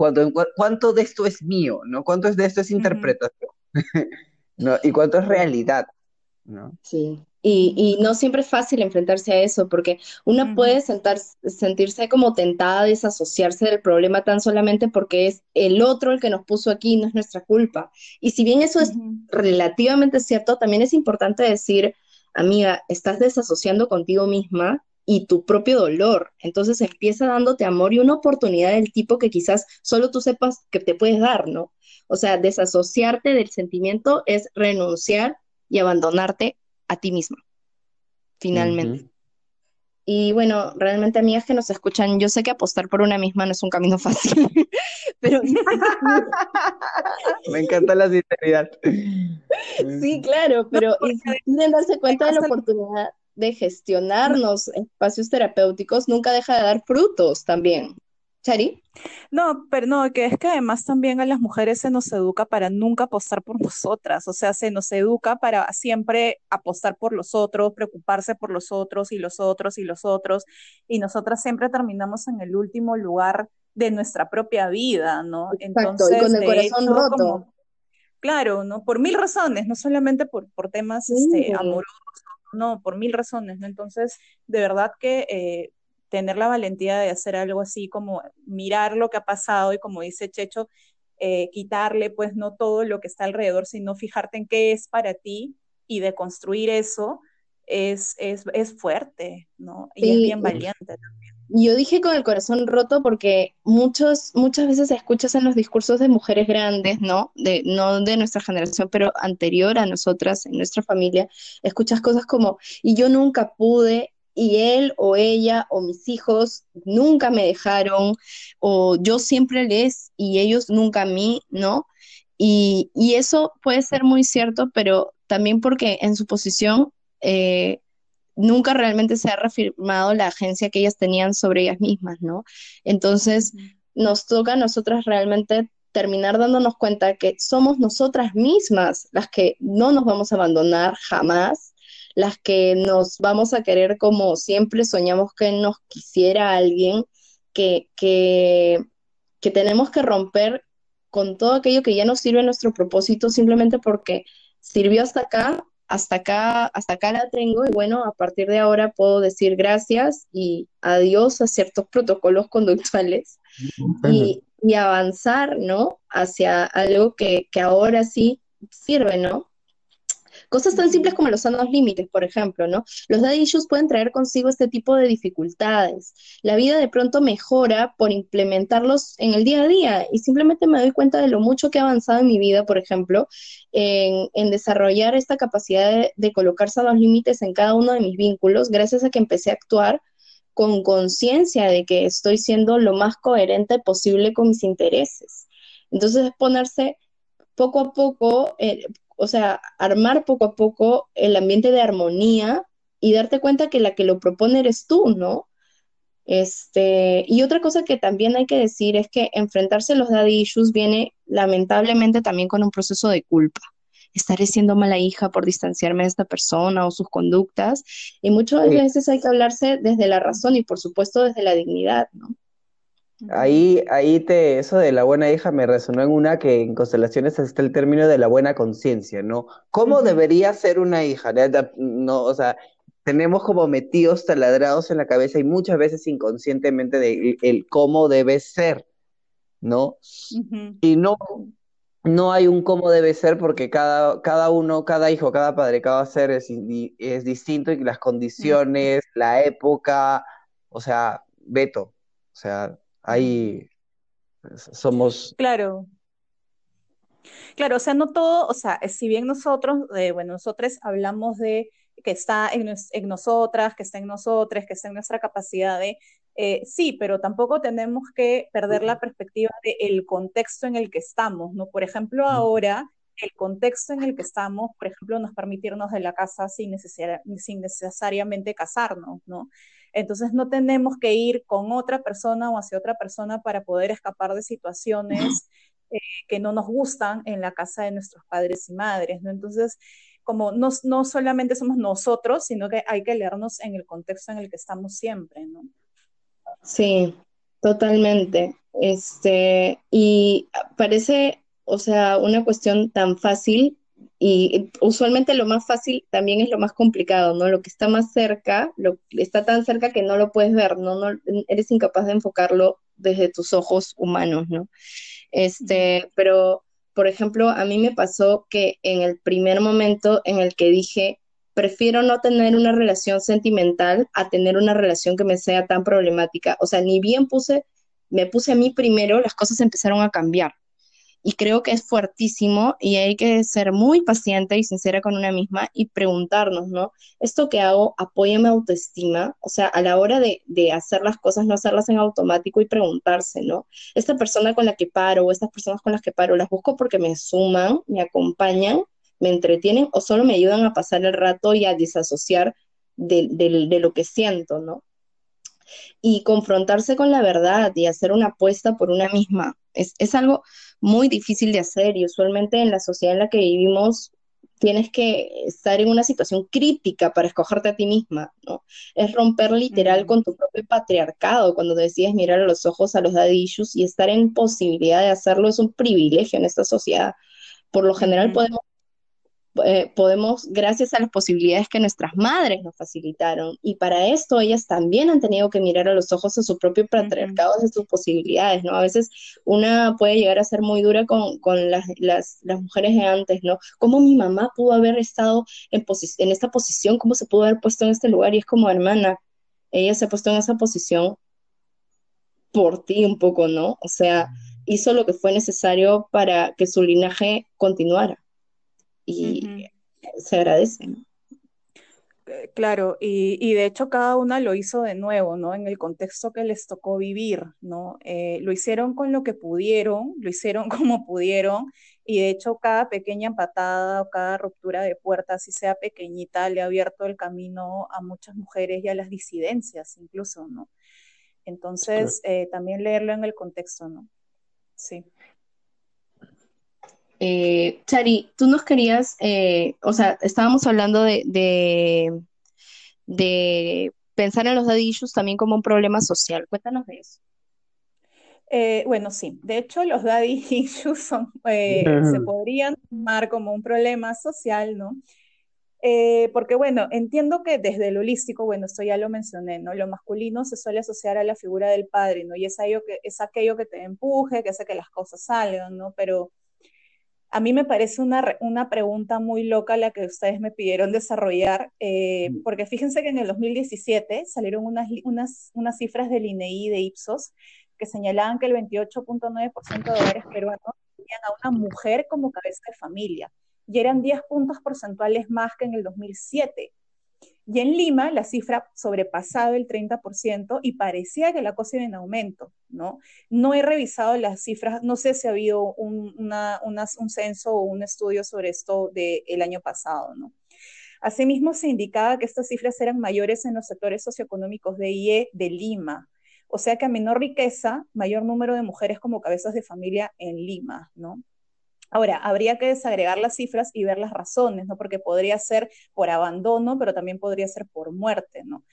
cuánto, cuánto de esto es mío, ¿no? ¿Cuánto de esto es interpretación? ¿No? ¿Y cuánto es realidad? ¿no? Sí. Y, y, no siempre es fácil enfrentarse a eso, porque uno puede sentar, sentirse como tentada de desasociarse del problema tan solamente porque es el otro el que nos puso aquí, no es nuestra culpa. Y si bien eso es relativamente cierto, también es importante decir, amiga, estás desasociando contigo misma y tu propio dolor. Entonces empieza dándote amor y una oportunidad del tipo que quizás solo tú sepas que te puedes dar, ¿no? O sea, desasociarte del sentimiento es renunciar y abandonarte a ti misma, finalmente. Y bueno, realmente amigas que nos escuchan, yo sé que apostar por una misma no es un camino fácil, pero... Me encanta la sinceridad. Sí, claro, pero insistir en darse cuenta de la oportunidad de gestionarnos espacios terapéuticos nunca deja de dar frutos también. Chari. No, pero no, que es que además también a las mujeres se nos educa para nunca apostar por nosotras, o sea, se nos educa para siempre apostar por los otros, preocuparse por los otros y los otros y los otros, y nosotras siempre terminamos en el último lugar de nuestra propia vida, ¿no? Exacto, y con el corazón roto. claro, ¿no? Por mil razones, no solamente por, por temas este, amorosos, no, por mil razones, ¿no? Entonces, de verdad que eh, tener la valentía de hacer algo así como mirar lo que ha pasado y como dice Checho, eh, quitarle pues no todo lo que está alrededor, sino fijarte en qué es para ti y de construir eso es, es, es fuerte, ¿no? Y es bien valiente también. Yo dije con el corazón roto porque muchos, muchas veces escuchas en los discursos de mujeres grandes, ¿no? De, no de nuestra generación, pero anterior a nosotras, en nuestra familia, escuchas cosas como, y yo nunca pude, y él o ella o mis hijos nunca me dejaron, o yo siempre les y ellos nunca a mí, ¿no? Y, eso puede ser muy cierto, pero también porque en su posición eh, nunca realmente se ha reafirmado la agencia que ellas tenían sobre ellas mismas, ¿no? Entonces, nos toca a nosotras realmente terminar dándonos cuenta que somos nosotras mismas las que no nos vamos a abandonar jamás las que nos vamos a querer como siempre soñamos que nos quisiera alguien, que, que, que tenemos que romper con todo aquello que ya no sirve a nuestro propósito simplemente porque sirvió hasta acá, hasta acá, hasta acá la tengo y bueno, a partir de ahora puedo decir gracias y adiós a ciertos protocolos conductuales y, y avanzar, ¿no? Hacia algo que, que ahora sí sirve, ¿no? Cosas tan simples como los sanos límites, por ejemplo, ¿no? Los daddy issues pueden traer consigo este tipo de dificultades. La vida de pronto mejora por implementarlos en el día a día y simplemente me doy cuenta de lo mucho que ha avanzado en mi vida, por ejemplo, en, desarrollar esta capacidad de, de colocar sanos límites en cada uno de mis vínculos, gracias a que empecé a actuar con conciencia de que estoy siendo lo más coherente posible con mis intereses. Entonces es ponerse poco a poco, eh, o sea, armar poco a poco el ambiente de armonía y darte cuenta que la que lo propone eres tú, ¿no? Este, y otra cosa que también hay que decir es que enfrentarse a los daddy issues viene lamentablemente también con un proceso de culpa. Estaré siendo mala hija por distanciarme de esta persona o sus conductas. Y muchas veces hay que hablarse desde la razón y por supuesto desde la dignidad, ¿no? Ahí, ahí te, eso de la buena hija me resonó en una que en constelaciones está el término de la buena conciencia, ¿no? ¿Cómo debería ser una hija? No, o sea, tenemos como metidos taladrados en la cabeza y muchas veces inconscientemente de el, cómo debe ser, ¿no? Y no, no hay un cómo debe ser porque cada, cada uno, cada hijo, cada padre, cada ser es, es distinto y las condiciones, la época, o sea, veto, o sea, ahí somos... Claro. Claro, o sea, no todo, o sea, si bien nosotros, eh, bueno, nosotros hablamos de que está en, nosotras, que está en nosotras, que está en nuestra capacidad de, eh, sí, pero tampoco tenemos que perder la perspectiva del contexto en el que estamos, ¿no? Por ejemplo, ahora, el contexto en el que estamos, por ejemplo, nos permitirnos de la casa sin, sin necesariamente casarnos, ¿no? Entonces no tenemos que ir con otra persona o hacia otra persona para poder escapar de situaciones eh, que no nos gustan en la casa de nuestros padres y madres. Entonces, como no, no solamente somos nosotros, sino que hay que leernos en el contexto en el que estamos siempre, ¿no? Sí, totalmente. Este, y parece, o sea, una cuestión tan fácil y usualmente lo más fácil también es lo más complicado, ¿no? Lo que está más cerca, lo, está tan cerca que no lo puedes ver, ¿no? no eres incapaz de enfocarlo desde tus ojos humanos, ¿no? Este, pero, por ejemplo, a mí me pasó que en el primer momento en el que dije, prefiero no tener una relación sentimental a tener una relación que me sea tan problemática. O sea, ni bien puse, me puse a mí primero, las cosas empezaron a cambiar y creo que es fuertísimo y hay que ser muy paciente y sincera con una misma y preguntarnos, ¿no? ¿Esto que hago apoya mi autoestima? O sea, a la hora de, de, hacer las cosas, no hacerlas en automático y preguntarse, ¿no? ¿Esta persona con la que paro o estas personas con las que paro, las busco porque me suman, me acompañan, me entretienen o solo me ayudan a pasar el rato y a desasociar de, de, de lo que siento, ¿no? Y confrontarse con la verdad y hacer una apuesta por una misma. Es, es algo muy difícil de hacer y usualmente en la sociedad en la que vivimos tienes que estar en una situación crítica para escogerte a ti misma, ¿no? Es romper literal con tu propio patriarcado cuando decides mirar a los ojos a los daddy issues y estar en posibilidad de hacerlo es un privilegio en esta sociedad. Por lo general podemos eh, podemos, gracias a las posibilidades que nuestras madres nos facilitaron, y para esto ellas también han tenido que mirar a los ojos a su propio patriarcado, de sus posibilidades, ¿no? A veces una puede llegar a ser muy dura con, con las, las, las, mujeres de antes, ¿no? ¿Cómo mi mamá pudo haber estado en, en esta posición? ¿Cómo se pudo haber puesto en este lugar? Y es como, hermana, ella se ha puesto en esa posición por ti un poco, ¿no? O sea, hizo lo que fue necesario para que su linaje continuara y se agradece. Eh, claro, y, y, de hecho cada una lo hizo de nuevo, ¿no? En el contexto que les tocó vivir, ¿no? Eh, lo hicieron con lo que pudieron, lo hicieron como pudieron, y de hecho cada pequeña empatada o cada ruptura de puerta, si sea pequeñita, le ha abierto el camino a muchas mujeres y a las disidencias incluso, ¿no? Entonces, eh, también leerlo en el contexto, ¿no? Sí. Eh, Chari, tú nos querías, eh, o sea, estábamos hablando de, de, pensar en los daddy también como un problema social. Cuéntanos de eso. Eh, bueno, sí, de hecho los daddy issues son, eh, se podrían tomar como un problema social, ¿no? porque bueno, entiendo que desde el holístico, bueno, esto ya lo mencioné, ¿no? Lo masculino se suele asociar a la figura del padre, ¿no? Y es, aquello que, es aquello que te empuje, que hace que las cosas salgan, ¿no? Pero a mí me parece una, una pregunta muy loca la que ustedes me pidieron desarrollar, eh, porque fíjense que en el 2017 salieron unas, unas, unas cifras del INEI de Ipsos que señalaban que el 28.9% de hogares peruanos tenían a una mujer como cabeza de familia, y eran 10 puntos porcentuales más que en el 2007. Y en Lima la cifra sobrepasaba el 30% y parecía que la cosa iba en aumento, ¿no? No he revisado las cifras, no sé si ha habido un, un censo o un estudio sobre esto del año pasado, ¿no? Asimismo, se indicaba que estas cifras eran mayores en los sectores socioeconómicos de IE de Lima, o sea que a menor riqueza, mayor número de mujeres como cabezas de familia en Lima, ¿no? Ahora, habría que desagregar las cifras y ver las razones, ¿no? Porque podría ser por abandono, pero también podría ser por muerte, ¿no?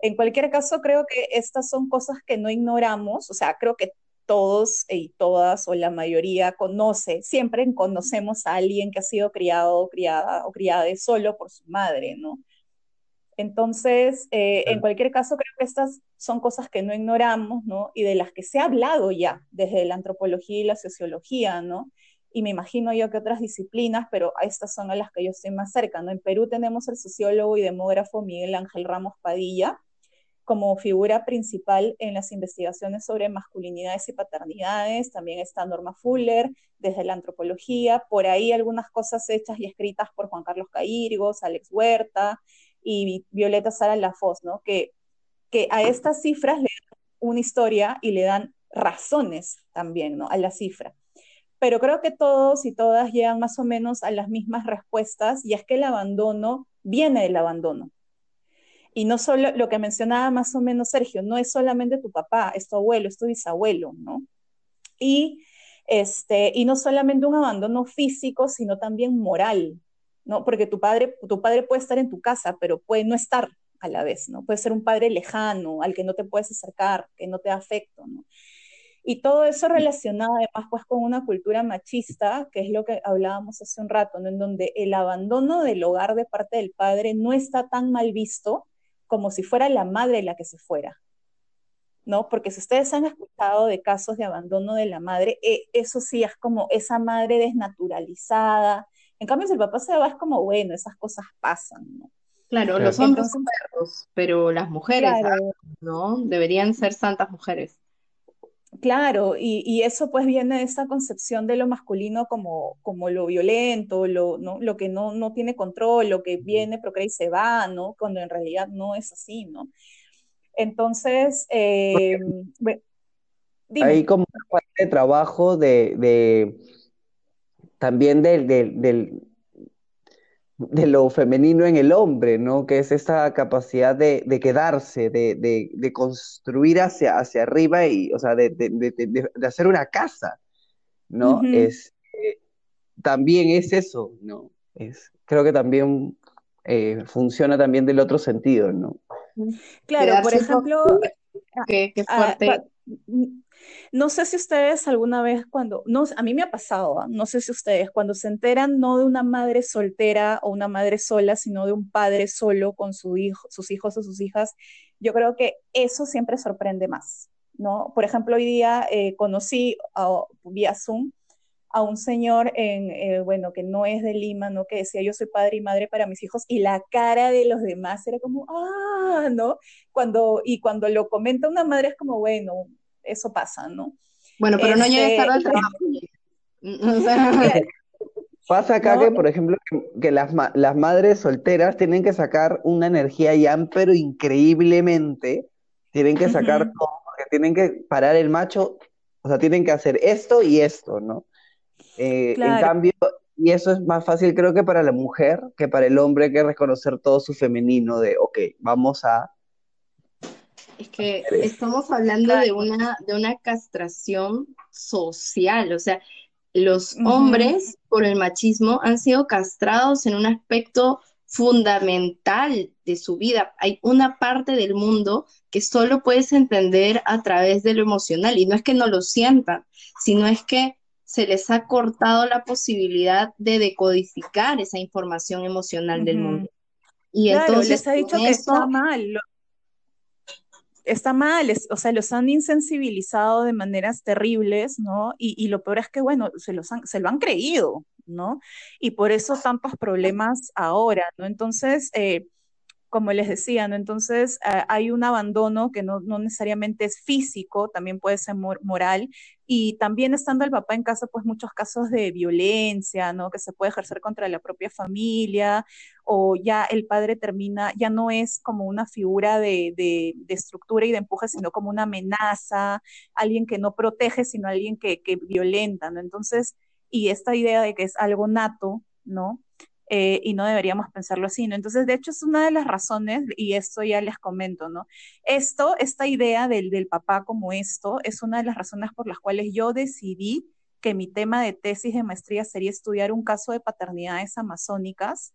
En cualquier caso, creo que estas son cosas que no ignoramos, o sea, creo que todos y todas o la mayoría conoce, siempre conocemos a alguien que ha sido criado o criada o criada solo por su madre, ¿no? Entonces, eh, en cualquier caso, creo que estas son cosas que no ignoramos, ¿no? Y de las que se ha hablado ya desde la antropología y la sociología, ¿no? Y me imagino yo que otras disciplinas, pero a estas son a las que yo estoy más cerca. ¿no? En Perú tenemos el sociólogo y demógrafo Miguel Ángel Ramos Padilla como figura principal en las investigaciones sobre masculinidades y paternidades. También está Norma Fuller desde la antropología, por ahí algunas cosas hechas y escritas por Juan Carlos Caírgos, Alex Huerta y Violeta Sara Lafoz, ¿no? que, que a estas cifras le dan una historia y le dan razones también ¿no? a la cifra pero creo que todos y todas llegan más o menos a las mismas respuestas y es que el abandono viene del abandono. Y no solo lo que mencionaba más o menos Sergio, no es solamente tu papá, es tu abuelo, es tu bisabuelo, ¿no? Y, este, y no solamente un abandono físico, sino también moral, ¿no? Porque tu padre, tu padre puede estar en tu casa, pero puede no estar a la vez, ¿no? Puede ser un padre lejano, al que no te puedes acercar, que no te da ¿no? Y todo eso relacionado además pues con una cultura machista, que es lo que hablábamos hace un rato, ¿no? en donde el abandono del hogar de parte del padre no está tan mal visto como si fuera la madre la que se fuera. ¿no? Porque si ustedes han escuchado de casos de abandono de la madre, eh, eso sí es como esa madre desnaturalizada. En cambio, si el papá se va, es como, bueno, esas cosas pasan, ¿no? Claro, los hombres son perros, pero las mujeres, ¿no? Deberían ser santas mujeres. Claro, y, eso pues viene de esta concepción de lo masculino como, como lo violento, lo, ¿no? lo que no, no tiene control, lo que viene, procrea y se va, ¿no? Cuando en realidad no es así, ¿no? Entonces, eh, hay como una parte de trabajo de, también del, de lo femenino en el hombre, ¿no? Que es esa capacidad de, quedarse, de, construir hacia, hacia arriba y, o sea, de, hacer una casa, ¿no? es, eh, también es eso, ¿no? Es, creo que también eh, funciona también del otro sentido, ¿no? Claro, por ejemplo, qué, ah, fuerte. No sé si ustedes alguna vez cuando, no, a mí me ha pasado, ¿ah? no sé si ustedes cuando se enteran no de una madre soltera o una madre sola, sino de un padre solo con su hijo, sus hijos o sus hijas, yo creo que eso siempre sorprende más, ¿no? Por ejemplo, hoy día eh, conocí a, vía Zoom a un señor en, eh, bueno, que no es de Lima, ¿no? Que decía, yo soy padre y madre para mis hijos, y la cara de los demás era como, ah, ¿no? Cuando, y cuando lo comenta una madre es como, bueno, eso pasa, ¿no? Bueno, pero no llegues tarde al este, trabajo. Pasa acá que, por ejemplo, que las, las madres solteras tienen que sacar una energía ya, pero increíblemente, tienen que sacar todo, porque tienen que parar el macho, o sea, tienen que hacer esto y esto, ¿no? Eh, en cambio, y eso es más fácil creo que para la mujer que para el hombre que reconocer todo su femenino de, ok, vamos a es que estamos hablando de una, de una castración social, o sea, los hombres por el machismo han sido castrados en un aspecto fundamental de su vida. Hay una parte del mundo que solo puedes entender a través de lo emocional y no es que no lo sientan, sino es que se les ha cortado la posibilidad de decodificar esa información emocional del mundo. Y entonces les ha dicho que está mal, está mal, o sea, los han insensibilizado de maneras terribles, ¿no? Y, lo peor es que, bueno, se, los se lo han creído, ¿no? Y por eso tantos problemas ahora, ¿no? Entonces, eh, como les decía, ¿no? Entonces eh, hay un abandono que no, necesariamente es físico, también puede ser moral, y también estando el papá en casa, pues muchos casos de violencia, ¿no? Que se puede ejercer contra la propia familia, o ya el padre termina, ya no es como una figura de, de, estructura y de empuje, sino como una amenaza, alguien que no protege, sino alguien que, que violenta, ¿no? Entonces, y esta idea de que es algo nato, ¿no? Eh, y no deberíamos pensarlo así, ¿no? Entonces, de hecho, es una de las razones, y esto ya les comento, ¿no? Esto, esta idea del, del papá como esto, es una de las razones por las cuales yo decidí que mi tema de tesis de maestría sería estudiar un caso de paternidades amazónicas,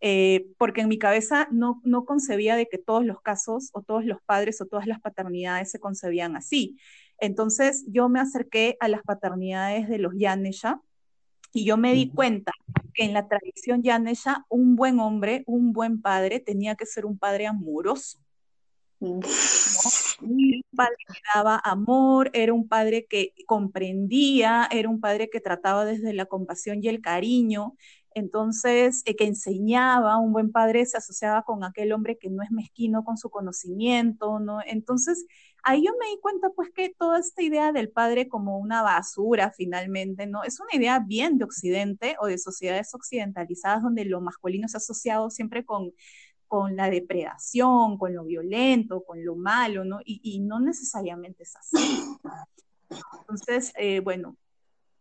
eh, porque en mi cabeza no, no concebía de que todos los casos o todos los padres o todas las paternidades se concebían así. Entonces yo me acerqué a las paternidades de los Yanesha, y yo me di cuenta que en la tradición yanesha, un buen hombre, un buen padre, tenía que ser un padre amoroso. Un padre que daba amor, era un padre que comprendía, era un padre que trataba desde la compasión y el cariño, entonces eh, que enseñaba, un buen padre se asociaba con aquel hombre que no es mezquino con su conocimiento, ¿no? Entonces, ahí yo me di cuenta pues que toda esta idea del padre como una basura finalmente, ¿no? Es una idea bien de Occidente o de sociedades occidentalizadas donde lo masculino es asociado siempre con, con la depredación, con lo violento, con lo malo, ¿no? Y, no necesariamente es así. Entonces, eh, bueno,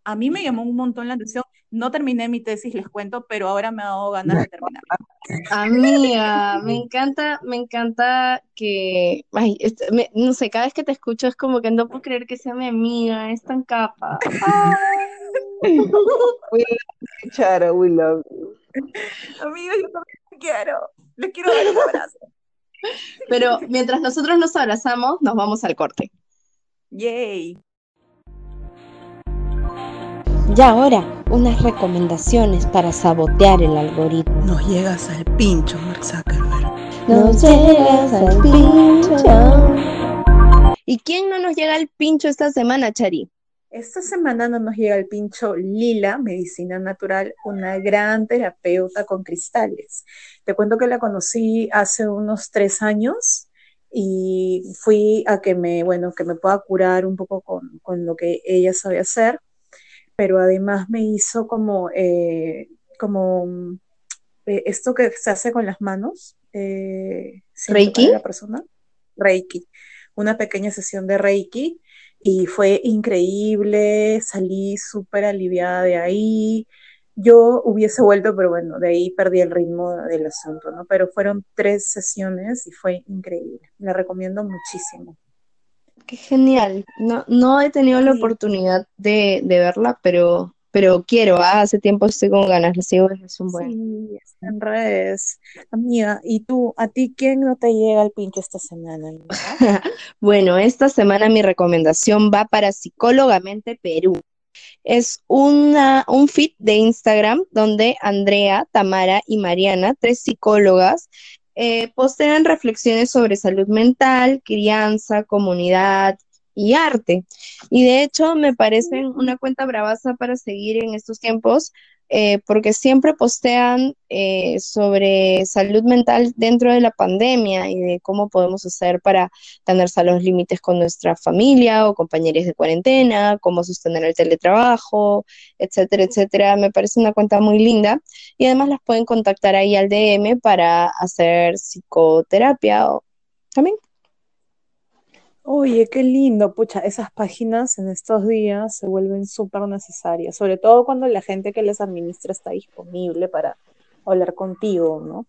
a mí me llamó un montón la atención. No terminé mi tesis, les cuento, pero ahora me ha dado ganas de terminar. Amiga, me encanta, me encanta que, ay, no sé, cada vez que te escucho es como que no puedo creer que sea mi amiga, es tan capa. we love Chara, we love Amiga, yo también te quiero. Le quiero dar un abrazo. Pero mientras nosotros nos abrazamos, nos vamos al corte. Yay. Y ahora, unas recomendaciones para sabotear el algoritmo. Nos llegas al pincho, Mark Zuckerberg. Nos llegas al pincho. ¿Y quién no nos llega al pincho esta semana, Chari? Esta semana no nos llega el pincho Lila, medicina natural, una gran terapeuta con cristales. Te cuento que la conocí hace unos tres años y fui a que me, bueno, que me pueda curar un poco con, con lo que ella sabe hacer, pero además me hizo como, eh, como eh, esto que se hace con las manos. Eh, ¿Reiki? La persona. Reiki. Una pequeña sesión de Reiki y fue increíble, salí súper aliviada de ahí. Yo hubiese vuelto, pero bueno, de ahí perdí el ritmo del asunto, ¿no? Pero fueron tres sesiones y fue increíble. La recomiendo muchísimo. Qué genial. No, no he tenido la oportunidad de, de verla, pero, pero quiero. ah, Hace tiempo estoy con ganas. La sigo hace un buen. Sí, está en redes. Amiga, ¿y tú, a ti quién no te llega al pincho esta semana? Bueno, esta semana mi recomendación va para Psicólogamente Perú. Es una, un feed de Instagram donde Andrea, Tamara y Mariana, tres psicólogas, eh, postean reflexiones sobre salud mental, crianza, comunidad y arte. Y de hecho me parecen una cuenta bravaza para seguir en estos tiempos, eh, porque siempre postean eh, sobre salud mental dentro de la pandemia y de cómo podemos hacer para tener sanos límites con nuestra familia o compañeros de cuarentena, cómo sostener el teletrabajo, etcétera, etcétera. Me parece una cuenta muy linda y además las pueden contactar ahí al DM para hacer psicoterapia o también. Oye, qué lindo, pucha, esas páginas en estos días se vuelven súper necesarias, sobre todo cuando la gente que les administra está disponible para hablar contigo, ¿no?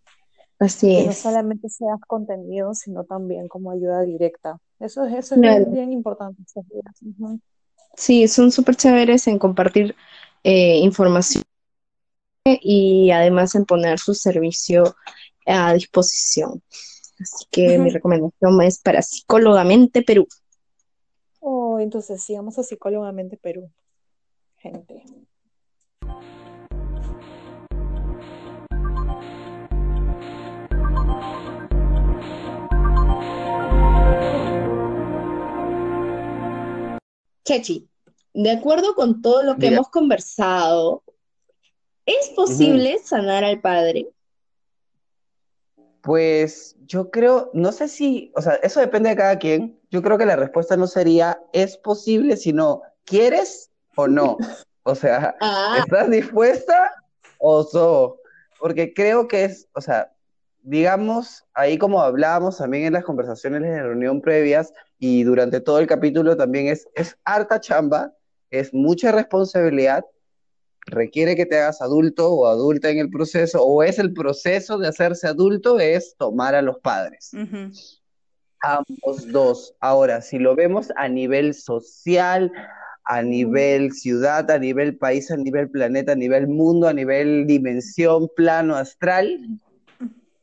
Así Que no es. solamente seas contenido, sino también como ayuda directa. Eso es, eso es Claro. bien, bien importante estos días. Sí, son súper chéveres en compartir eh, información y además en poner su servicio a disposición. Así que mi Ujú. recomendación es para Psicólogamente Perú. Oh, entonces sigamos a Psicólogamente Perú, gente. Chechi, de acuerdo con todo lo que hemos conversado, ¿es posible sanar al padre? Pues yo creo, no sé si, o sea, eso depende de cada quien. Yo creo que la respuesta no sería es posible, sino ¿quieres o no? O sea, Ah, ¿estás dispuesta o so? Porque creo que es, o sea, digamos, ahí como hablábamos también en las conversaciones de reunión previas y durante todo el capítulo también es, es harta chamba, es mucha responsabilidad, requiere que te hagas adulto o adulta en el proceso, o es el proceso de hacerse adulto, es tomar a los padres. Ambos dos. Ahora, si lo vemos a nivel social, a nivel ciudad, a nivel país, a nivel planeta, a nivel mundo, a nivel dimensión, plano astral,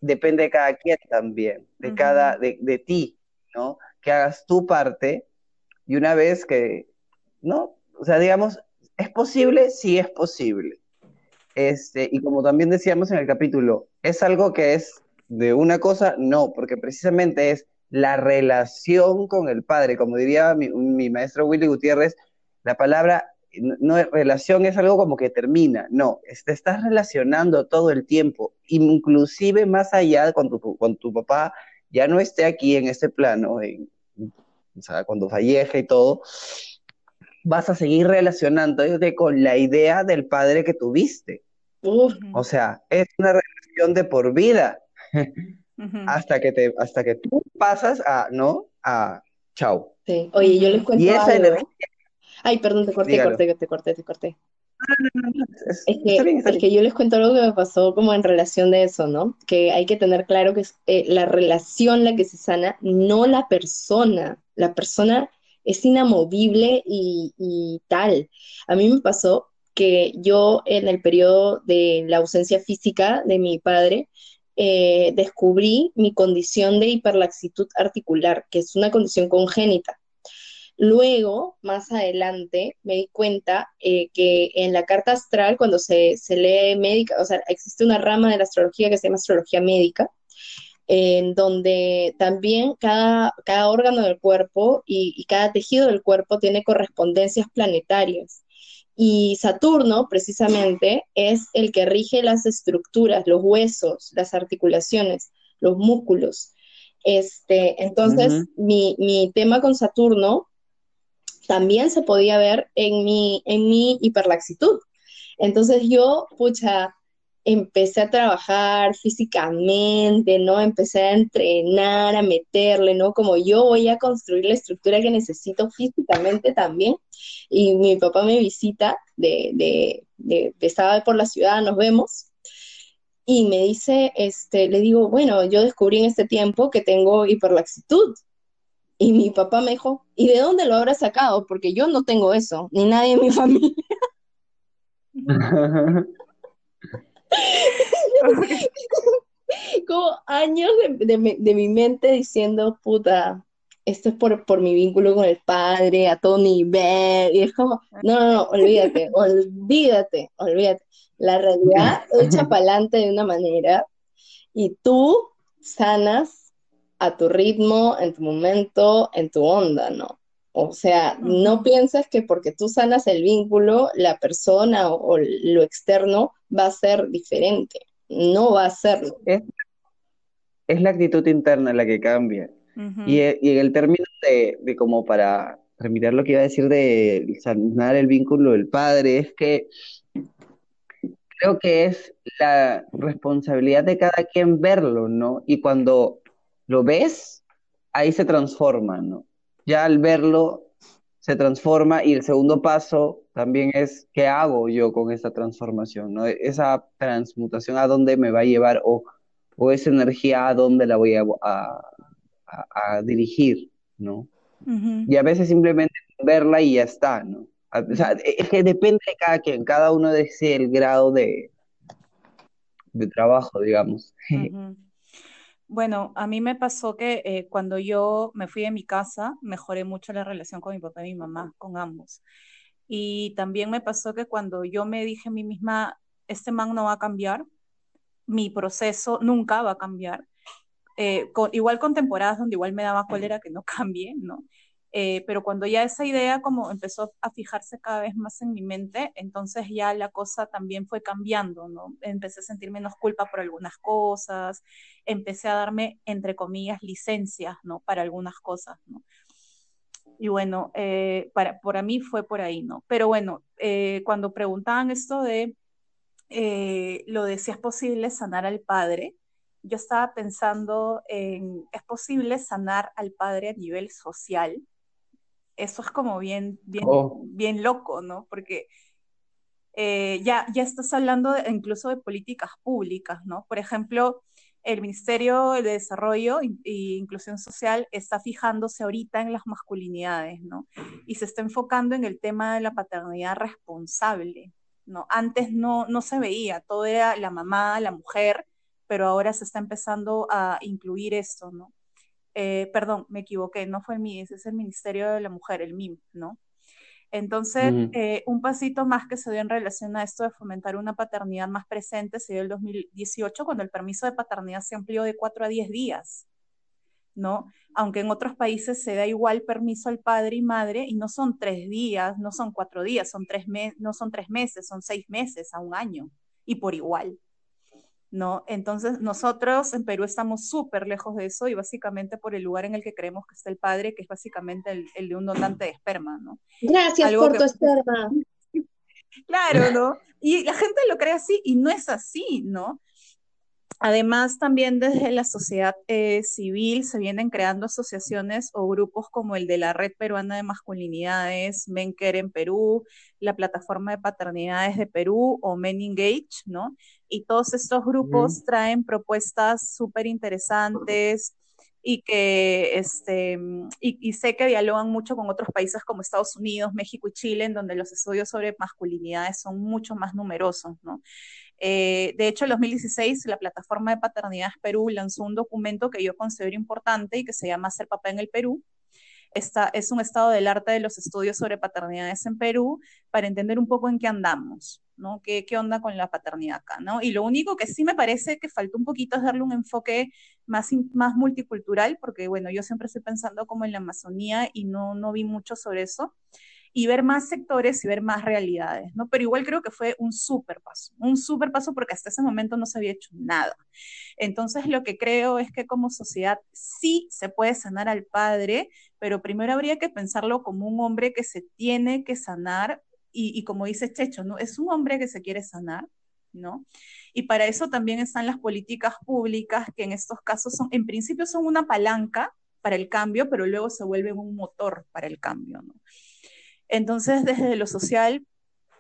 depende de cada quien también, de cada, de, de ti, ¿no? Que hagas tu parte y una vez que, ¿no? O sea, digamos, ¿es posible? Sí es posible. Este, y como también decíamos en el capítulo, ¿es algo que es de una cosa? No, porque precisamente es la relación con el padre. Como diría mi, maestro Willy Gutiérrez, la palabra no, relación es algo como que termina, no, te estás relacionando todo el tiempo, inclusive más allá cuando tu, papá ya no esté aquí en este plano, o sea, cuando fallezca y todo, vas a seguir relacionándote con la idea del padre que tuviste. O sea, es una relación de por vida hasta que te, hasta que tú pasas a, ¿no? A chao. sí. Oye, yo les cuento Y esa algo. energía, Ay, perdón, te corté, Dígalo. corté, te corté, te corté. es- Es que, bien, es que yo les cuento algo que me pasó como en relación de eso, ¿no? Que hay que tener claro que es eh, la relación la que se sana, no la persona. La persona es inamovible y, y tal. A mí me pasó que yo en el periodo de la ausencia física de mi padre, eh, descubrí mi condición de hiperlaxitud articular, que es una condición congénita. Luego, más adelante, me di cuenta eh, que en la carta astral, cuando se, lee médica, o sea, existe una rama de la astrología que se llama astrología médica, en donde también cada, cada órgano del cuerpo y, y, cada tejido del cuerpo tiene correspondencias planetarias. Y Saturno, precisamente, es el que rige las estructuras, los huesos, las articulaciones, los músculos. Este, entonces, mi, mi, tema con Saturno también se podía ver en mi, en mi hiperlaxitud. Entonces yo, pucha, empecé a trabajar físicamente, ¿no? Empecé a entrenar, a meterle, ¿no? Como yo voy a construir la estructura que necesito físicamente también. Y mi papá me visita, de, de, de, estaba por la ciudad, nos vemos. Y me dice, este, le digo, bueno, yo descubrí en este tiempo que tengo hiperlaxitud. Y mi papá me dijo, ¿y de dónde lo habrá sacado? Porque yo no tengo eso, ni nadie en mi familia. Como años de, mi mente diciendo, puta, esto es por, por mi vínculo con el padre, a todo nivel. Y es como, no, no, no, olvídate, olvídate, olvídate. La realidad echa para adelante de una manera y tú sanas a tu ritmo, en tu momento, en tu onda, ¿no? O sea, no pienses que porque tú sanas el vínculo, la persona o, lo externo va a ser diferente. No va a serlo. Es, es la actitud interna la que cambia. y, y, en el término de, de, como para terminar lo que iba a decir de sanar el vínculo del padre, es que creo que es la responsabilidad de cada quien verlo, ¿no? Y cuando lo ves, ahí se transforma, ¿no? Ya al verlo se transforma y el segundo paso también es qué hago yo con esa transformación, ¿no? Esa transmutación a dónde me va a llevar o, o esa energía a dónde la voy a, a, dirigir, ¿no? Y a veces simplemente verla y ya está, ¿no? O sea, es que depende de cada quien, cada uno desea el grado de, de trabajo, digamos. Bueno, a mí me pasó que eh, cuando yo me fui de mi casa, mejoré mucho la relación con mi papá y mi mamá, con ambos. Y también me pasó que cuando yo me dije a mí misma, este man no va a cambiar, mi proceso nunca va a cambiar. Eh, igual con temporadas donde igual me daba cólera que no cambie, ¿no? Eh, pero cuando ya esa idea como empezó a fijarse cada vez más en mi mente, entonces ya la cosa también fue cambiando, ¿no? Empecé a sentir menos culpa por algunas cosas, empecé a darme, entre comillas, licencias, ¿no? Para algunas cosas, ¿no? Y bueno, eh, para, por mí fue por ahí, ¿no? Pero bueno, eh, cuando preguntaban esto de lo de si es posible sanar al padre, yo estaba pensando en, ¿es posible sanar al padre a nivel social? Eso es como bien, bien, oh. bien loco, ¿no? Porque eh, ya, ya estás hablando incluso de políticas públicas, ¿no? Por ejemplo, el Ministerio de Desarrollo e Inclusión Social está fijándose ahorita en las masculinidades, ¿no? Y se está enfocando en el tema de la paternidad responsable, ¿no? Antes no, no se veía, todo era la mamá, la mujer, pero ahora se está empezando a incluir esto, ¿no? Eh, perdón, me equivoqué, no fue el MIDES, es el Ministerio de la Mujer, el MIM, ¿no? Entonces, eh, un pasito más que se dio en relación a esto de fomentar una paternidad más presente se dio el 2018 cuando el permiso de paternidad se amplió de 4 a 10 días, ¿no? Aunque en otros países se da igual permiso al padre y madre y no son tres días, no son cuatro días, son tres no son tres meses, son seis meses a un año y por igual. ¿No? Entonces, nosotros en Perú estamos súper lejos de eso y básicamente por el lugar en el que creemos que está el padre, que es básicamente el, de un donante de esperma, ¿no? Gracias por tu esperma. Claro, ¿no? Y la gente lo cree así y no es así, ¿no? Además, también desde la sociedad eh, civil se vienen creando asociaciones o grupos como el de la Red Peruana de Masculinidades, Menker en Perú, la Plataforma de Paternidades de Perú o Men Engage, ¿no? Y todos estos grupos traen propuestas súper interesantes y que este, y, sé que dialogan mucho con otros países como Estados Unidos, México y Chile, en donde los estudios sobre masculinidades son mucho más numerosos, ¿no? Eh, de hecho, en 2016 la plataforma de paternidades Perú lanzó un documento que yo considero importante y que se llama Ser papá en el Perú, es un estado del arte de los estudios sobre paternidades en Perú para entender un poco en qué andamos, ¿no? ¿Qué, qué onda con la paternidad acá, ¿no? Y lo único que sí me parece que faltó un poquito es darle un enfoque más, multicultural, porque bueno, yo siempre estoy pensando como en la Amazonía y no vi mucho sobre eso y ver más sectores y ver más realidades, ¿no? Pero igual creo que fue un súper paso, un súper paso porque hasta ese momento no se había hecho nada. Entonces lo que creo es que como sociedad sí se puede sanar al padre, pero primero habría que pensarlo como un hombre que se tiene que sanar y, y como dice Checho, ¿no? Es un hombre que se quiere sanar, ¿no? Y para eso también están las políticas públicas que en estos casos son, en principio son una palanca para el cambio, pero luego se vuelven un motor para el cambio, ¿no? Entonces, desde lo social,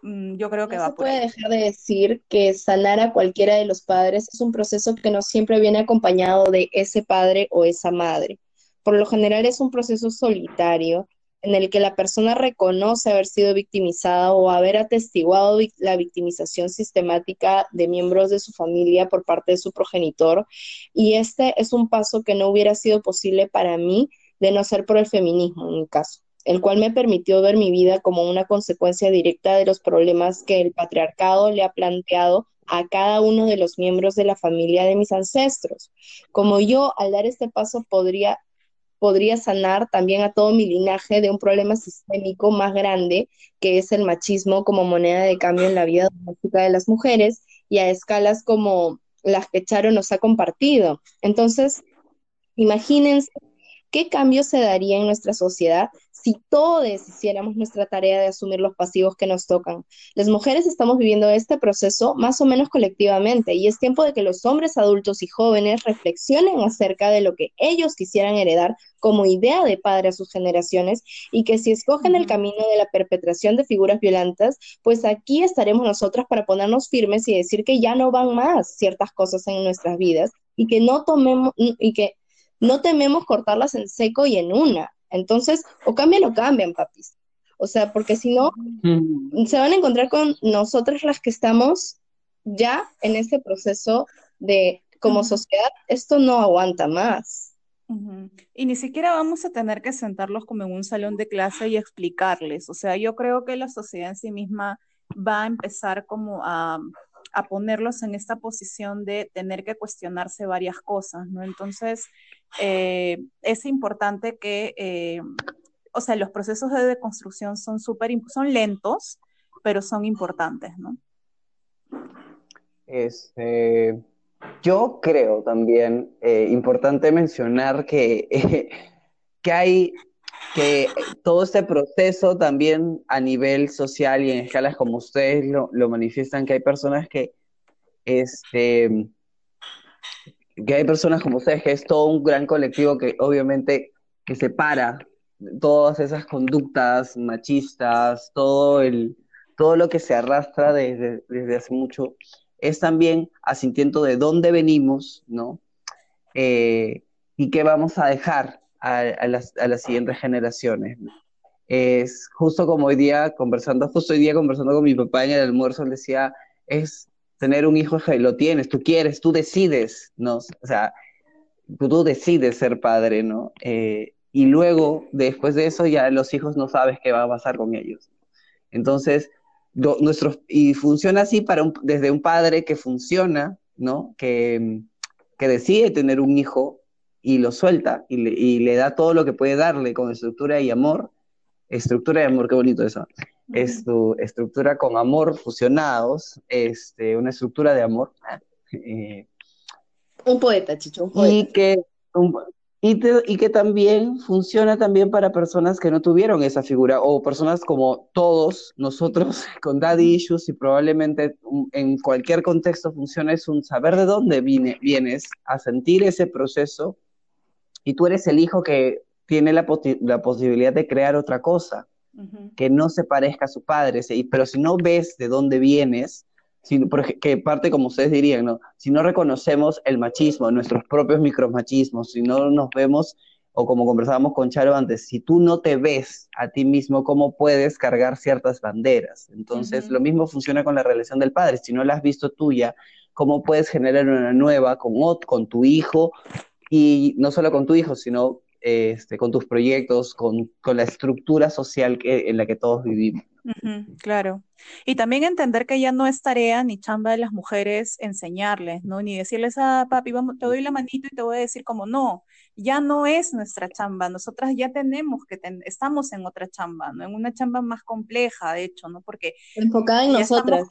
mm, yo creo que no va se puede dejar de decir que sanar a cualquiera de los padres es un proceso que no siempre viene acompañado de ese padre o esa madre. Por lo general es un proceso solitario en el que la persona reconoce haber sido victimizada o haber atestiguado la victimización sistemática de miembros de su familia por parte de su progenitor. Y este es un paso que no hubiera sido posible para mí de no ser por el feminismo en mi caso el cual me permitió ver mi vida como una consecuencia directa de los problemas que el patriarcado le ha planteado a cada uno de los miembros de la familia de mis ancestros. Como yo, al dar este paso, podría, podría sanar también a todo mi linaje de un problema sistémico más grande, que es el machismo como moneda de cambio en la vida doméstica de las mujeres y a escalas como las que Charo nos ha compartido. Entonces, imagínense qué cambio se daría en nuestra sociedad si todos hiciéramos nuestra tarea de asumir los pasivos que nos tocan. Las mujeres estamos viviendo este proceso más o menos colectivamente y es tiempo de que los hombres adultos y jóvenes reflexionen acerca de lo que ellos quisieran heredar como idea de padre a sus generaciones y que si escogen el camino de la perpetración de figuras violentas, pues aquí estaremos nosotras para ponernos firmes y decir que ya no van más ciertas cosas en nuestras vidas y que no tomemos y que no tememos cortarlas en seco y en una, entonces, o cambian o cambian, papis. O sea, porque si no, se van a encontrar con nosotras las que estamos ya en este proceso de, como sociedad, esto no aguanta más. Y ni siquiera vamos a tener que sentarlos como en un salón de clase y explicarles. O sea, yo creo que la sociedad en sí misma va a empezar como a, a ponerlos en esta posición de tener que cuestionarse varias cosas, ¿no? Entonces, eh, es importante que, eh, o sea, los procesos de deconstrucción son súper, son lentos, pero son importantes, ¿no? Este, yo creo también eh, importante mencionar que, que hay que todo este proceso también a nivel social y en escalas como ustedes lo, lo manifiestan, que hay personas que este, que hay personas como ustedes, que es todo un gran colectivo que obviamente que separa todas esas conductas machistas, todo, el, todo lo que se arrastra desde, desde hace mucho, es también asintiendo de dónde venimos, ¿no? Eh, y qué vamos a dejar a, a, las, a las, siguientes generaciones. Es justo como hoy día conversando, justo hoy día conversando con mi papá en el almuerzo, él decía, es tener un hijo lo tienes, tú quieres, tú decides, ¿no? O sea, tú, decides ser padre, ¿no? Eh, y luego, después de eso, ya los hijos no sabes qué va a pasar con ellos. Entonces, nuestros, y funciona así para un, desde un padre que funciona, ¿no? Que, que decide tener un hijo y lo suelta y le, y le da todo lo que puede darle con estructura y amor. Estructura y amor, qué bonito eso es tu estructura con amor fusionados, este, una estructura de amor. Eh, un poeta, Chicho, un poeta. Y que, y, que también funciona también para personas que no tuvieron esa figura, o personas como todos nosotros con daddy issues, y probablemente en cualquier contexto funciona, es un saber de dónde viene, vienes, a sentir ese proceso, y tú eres el hijo que tiene la, la posibilidad de crear otra cosa que no se parezca a su padre, pero si no ves de dónde vienes, que parte como ustedes dirían, ¿no? Si no reconocemos el machismo, nuestros propios micromachismos, si no nos vemos, o como conversábamos con Charo antes, si tú no te ves a ti mismo, ¿cómo puedes cargar ciertas banderas? Entonces, lo mismo funciona con la relación del padre. Si no la has visto tuya, ¿cómo puedes generar una nueva con, con tu hijo? Y no solo con tu hijo, sino este, con tus proyectos, con, con la estructura social que, en la que todos vivimos claro. Y también entender que ya no es tarea ni chamba de las mujeres enseñarles, ¿no? Ni decirles, ah, papi, vamos, te doy la manito y te voy a decir como no, ya no es nuestra chamba, nosotras ya tenemos que, estamos en otra chamba, ¿no? En una chamba más compleja, de hecho, ¿no? Porque... Enfocada en nosotras.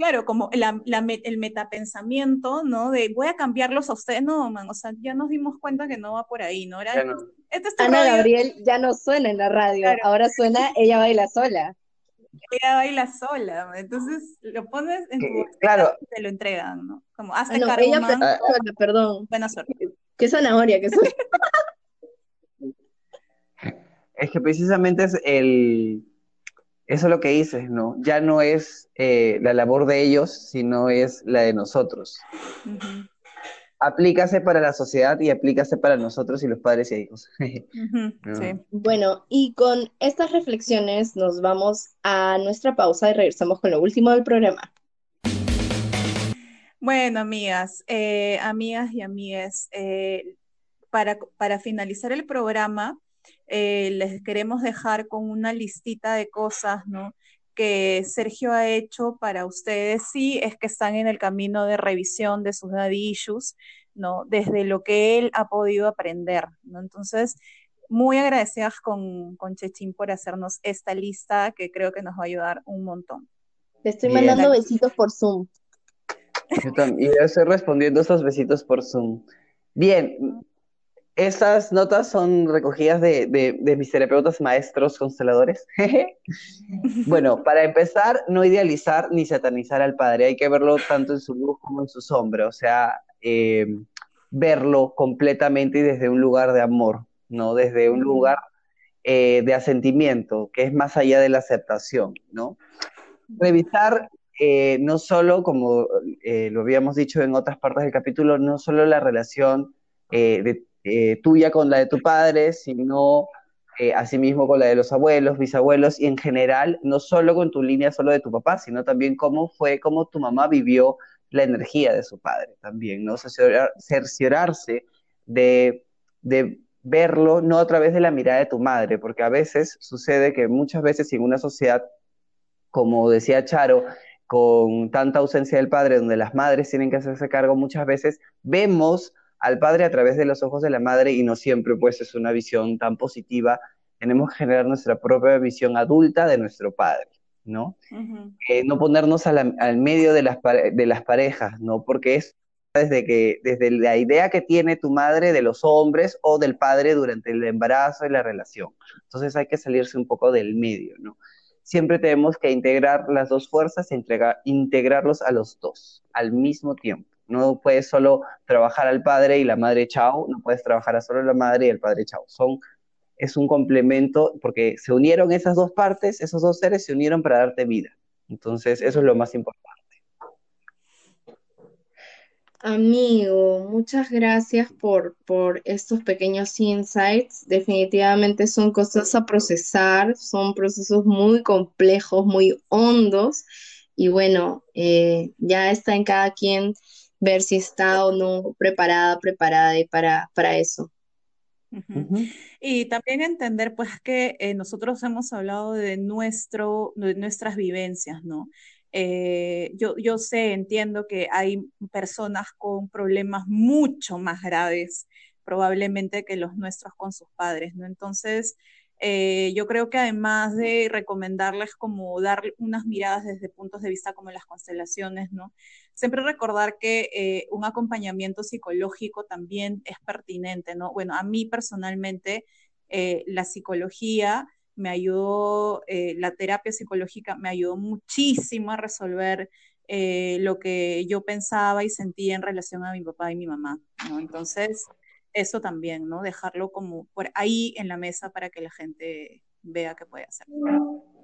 Claro, como el metapensamiento, ¿no? De voy a cambiarlos a ustedes, no, man, o sea, ya nos dimos cuenta que no va por ahí, ¿no? Era, este Ana Gabriel ya no suena en la radio, ahora suena Ella baila sola ella baila sola, entonces lo pones en tu claro. y te lo entregan, ¿no? Como hazte ah, cargo, ella sola, perdón. Buena suerte. Qué zanahoria que soy. es que precisamente es el eso es lo que dices, ¿no? Ya no es eh, la labor de ellos, sino es la de nosotros aplícase para la sociedad y aplícase para nosotros y los padres y hijos. Bueno, y con estas reflexiones nos vamos a nuestra pausa y regresamos con lo último del programa. Bueno, amigas, eh, amigas y amigues, eh, para, para, finalizar el programa, eh, les queremos dejar con una listita de cosas, ¿no? que Sergio ha hecho para ustedes si es que están en el camino de revisión de sus daddy issues, ¿no? Desde lo que él ha podido aprender, ¿no? Entonces, muy agradecidas con, con Chechín por hacernos esta lista que creo que nos va a ayudar un montón. Te estoy mandando besitos por Zoom. y yo estoy respondiendo esos besitos por Zoom. Bien, estas notas son recogidas de, mis terapeutas maestros consteladores. bueno, para empezar, no idealizar ni satanizar al padre. Hay que verlo tanto en su luz como en su sombra. O sea, eh, verlo completamente y desde un lugar de amor, ¿no? Desde un lugar eh, de asentimiento, que es más allá de la aceptación, ¿no? Revisar eh, no solo, como lo habíamos dicho en otras partes del capítulo, no solo la relación de eh, tuya con la de tu padre, sino eh, asimismo con la de los abuelos, bisabuelos y en general, no solo con tu línea solo de tu papá, sino también cómo fue, cómo tu mamá vivió la energía de su padre también, ¿no? cerciorarse de, de verlo no a través de la mirada de tu madre, porque a veces sucede que muchas veces en una sociedad, como decía Charo, con tanta ausencia del padre, donde las madres tienen que hacerse cargo, muchas veces vemos al padre a través de los ojos de la madre y no siempre pues es una visión tan positiva. Tenemos que generar nuestra propia visión adulta de nuestro padre, ¿no? Eh, no ponernos al medio de las, de las parejas, ¿no? Porque es desde, que, desde la idea que tiene tu madre de los hombres o del padre durante el embarazo y la relación. Entonces hay que salirse un poco del medio, ¿no? Siempre tenemos que integrar las dos fuerzas e integrarlos a los dos al mismo tiempo. No puedes solo trabajar al padre y la madre chao, no puedes trabajar a solo la madre y el padre chao. Son, es un complemento porque se unieron esas dos partes, esos dos seres se unieron para darte vida. Entonces, eso es lo más importante. Amigo, muchas gracias por, por estos pequeños insights. Definitivamente son cosas a procesar, son procesos muy complejos, muy hondos. Y bueno, eh, ya está en cada quien ver si está o no preparada, preparada y para, para eso. Y también entender pues que eh, nosotros hemos hablado de, nuestro, de nuestras vivencias, ¿no? Eh, yo, yo sé, entiendo que hay personas con problemas mucho más graves probablemente que los nuestros con sus padres, ¿no? Entonces, eh, yo creo que además de recomendarles como dar unas miradas desde puntos de vista como las constelaciones, ¿no? Siempre recordar que eh, un acompañamiento psicológico también es pertinente, ¿no? Bueno, a mí personalmente eh, la psicología me ayudó, la terapia psicológica me ayudó muchísimo a resolver lo que yo pensaba y sentía en relación a mi papá y mi mamá, ¿no? Entonces, eso también, ¿no? Dejarlo como por ahí en la mesa para que la gente vea qué puede hacer.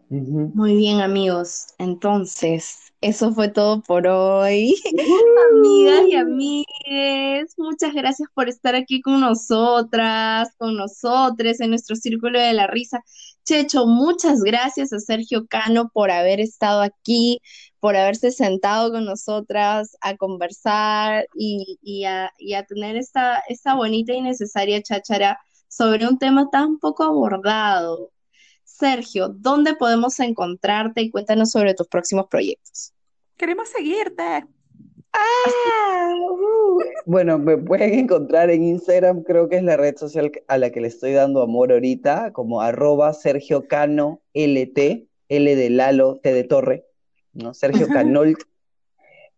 Muy bien, amigos. Entonces, eso fue todo por hoy. Amigas y amigues, muchas gracias por estar aquí con nosotras, con nosotros en nuestro círculo de la risa. Checho, muchas gracias a Sergio Cano por haber estado aquí, por haberse sentado con nosotras a conversar y, y a, y a tener esta, esta bonita y necesaria cháchara sobre un tema tan poco abordado. Sergio, ¿dónde podemos encontrarte y cuéntanos sobre tus próximos proyectos? Queremos seguirte. Ah, uh. Bueno, me pueden encontrar en Instagram, creo que es la red social a la que le estoy dando amor ahorita, como arroba Sergio Cano LT, L de Lalo, T de Torre, ¿no? Sergio Canolt.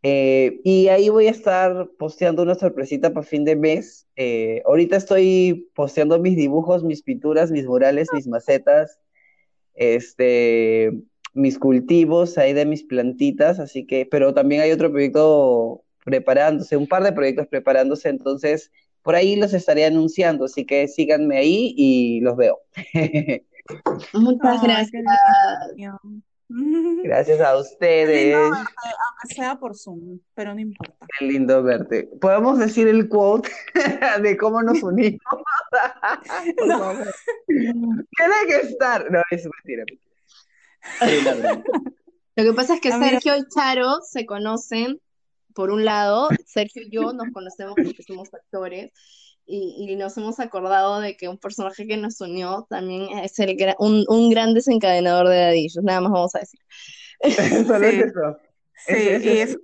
Eh, y ahí voy a estar posteando una sorpresita para fin de mes. Eh, ahorita estoy posteando mis dibujos, mis pinturas, mis murales, mis macetas, este, mis cultivos ahí de mis plantitas, así que, pero también hay otro proyecto preparándose, un par de proyectos preparándose, entonces por ahí los estaré anunciando, así que síganme ahí y los veo. Muchas gracias. Gracias a ustedes. lindo verte, aunque sea por Zoom, pero no importa. Qué lindo verte. ¿Podemos decir el quote de cómo nos unimos? Por No. Tiene que estar. No, es mentira. Sí, la verdad. Lo que pasa es que. Sergio y Charo se conocen, por un lado, Sergio y yo nos conocemos porque somos actores y, y nos hemos acordado de que un personaje que nos unió también es el, gra- un, un gran desencadenador de dadillos, nada más vamos a decir. Solo es eso. sí, Es- es- y es-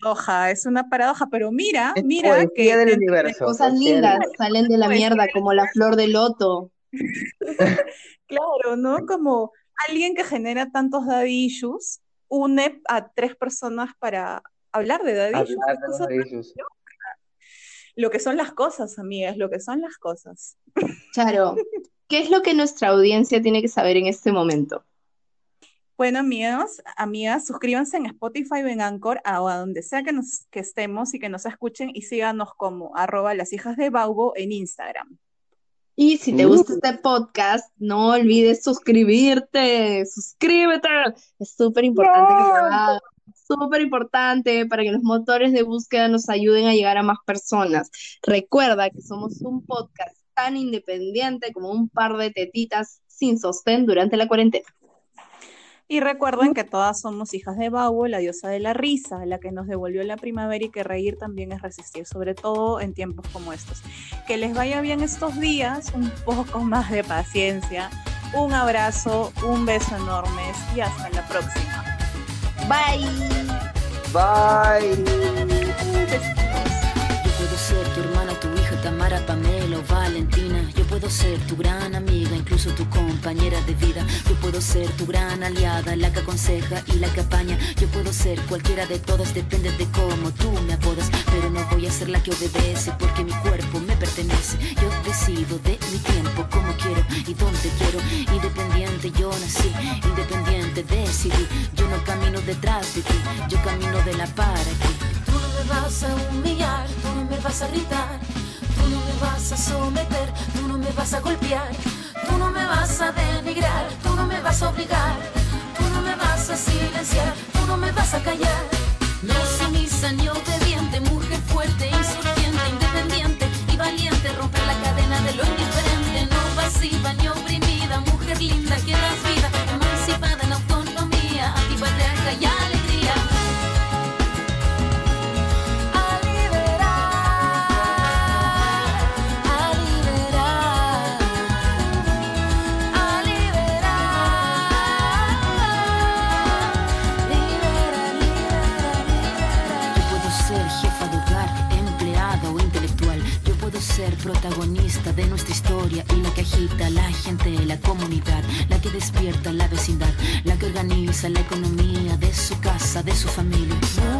paradoja, es una paradoja, pero mira, es mira que del dentro de universo. Cosas lindas salen de la Pues, mierda, como la flor de loto. Claro, ¿no? Como alguien que genera tantos daddy issues une a tres personas para hablar de daddy Hablar de. Lo que son las cosas, amigas, lo que son las cosas. Charo, ¿qué es lo que nuestra audiencia tiene que saber en este momento? Bueno, amigos, amigas, suscríbanse en Spotify o en Anchor, a, a donde sea que, nos, que estemos y que nos escuchen, y síganos como arroba las hijas de Baubo en Instagram. Y si te Uh. gusta este podcast, no olvides suscribirte, suscríbete. Es súper importante que lo hagas. Súper importante para que los motores de búsqueda nos ayuden a llegar a más personas. Recuerda que somos un podcast tan independiente como un par de tetitas sin sostén durante la cuarentena. Y recuerden que todas somos hijas de Baubo, la diosa de la risa, la que nos devolvió la primavera y que reír también es resistir, sobre todo en tiempos como estos. Que les vaya bien estos días, un poco más de paciencia, un abrazo, un beso enorme y hasta la próxima. Bye. Bye. Besitos. Tamara, Pamela o Valentina. Yo puedo ser tu gran amiga, incluso tu compañera de vida. Yo puedo ser tu gran aliada, la que aconseja y la que apaña. Yo puedo ser cualquiera de todas, depende de cómo tú me apodas. Pero no voy a ser la que obedece porque mi cuerpo me pertenece. Yo decido de mi tiempo, como quiero y dónde quiero. Independiente yo nací, independiente decidí. Yo no camino detrás de ti, yo camino de la para ti. Tú no me vas a humillar, tú no me vas a gritar, a someter, tú no me vas a golpear, tú no me vas a denigrar, tú no me vas a obligar, tú no me vas a silenciar, tú no me vas a callar. No sumisa ni obediente, mujer fuerte, insurgente, independiente y valiente, romper la cadena de lo indiferente, no pasiva ni oprimida, mujer linda que das vida, emancipada en autonomía, antipatriarca y protagonista de nuestra historia y la que agita la gente, la comunidad, la que despierta la vecindad, la que organiza la economía de su casa, de su familia.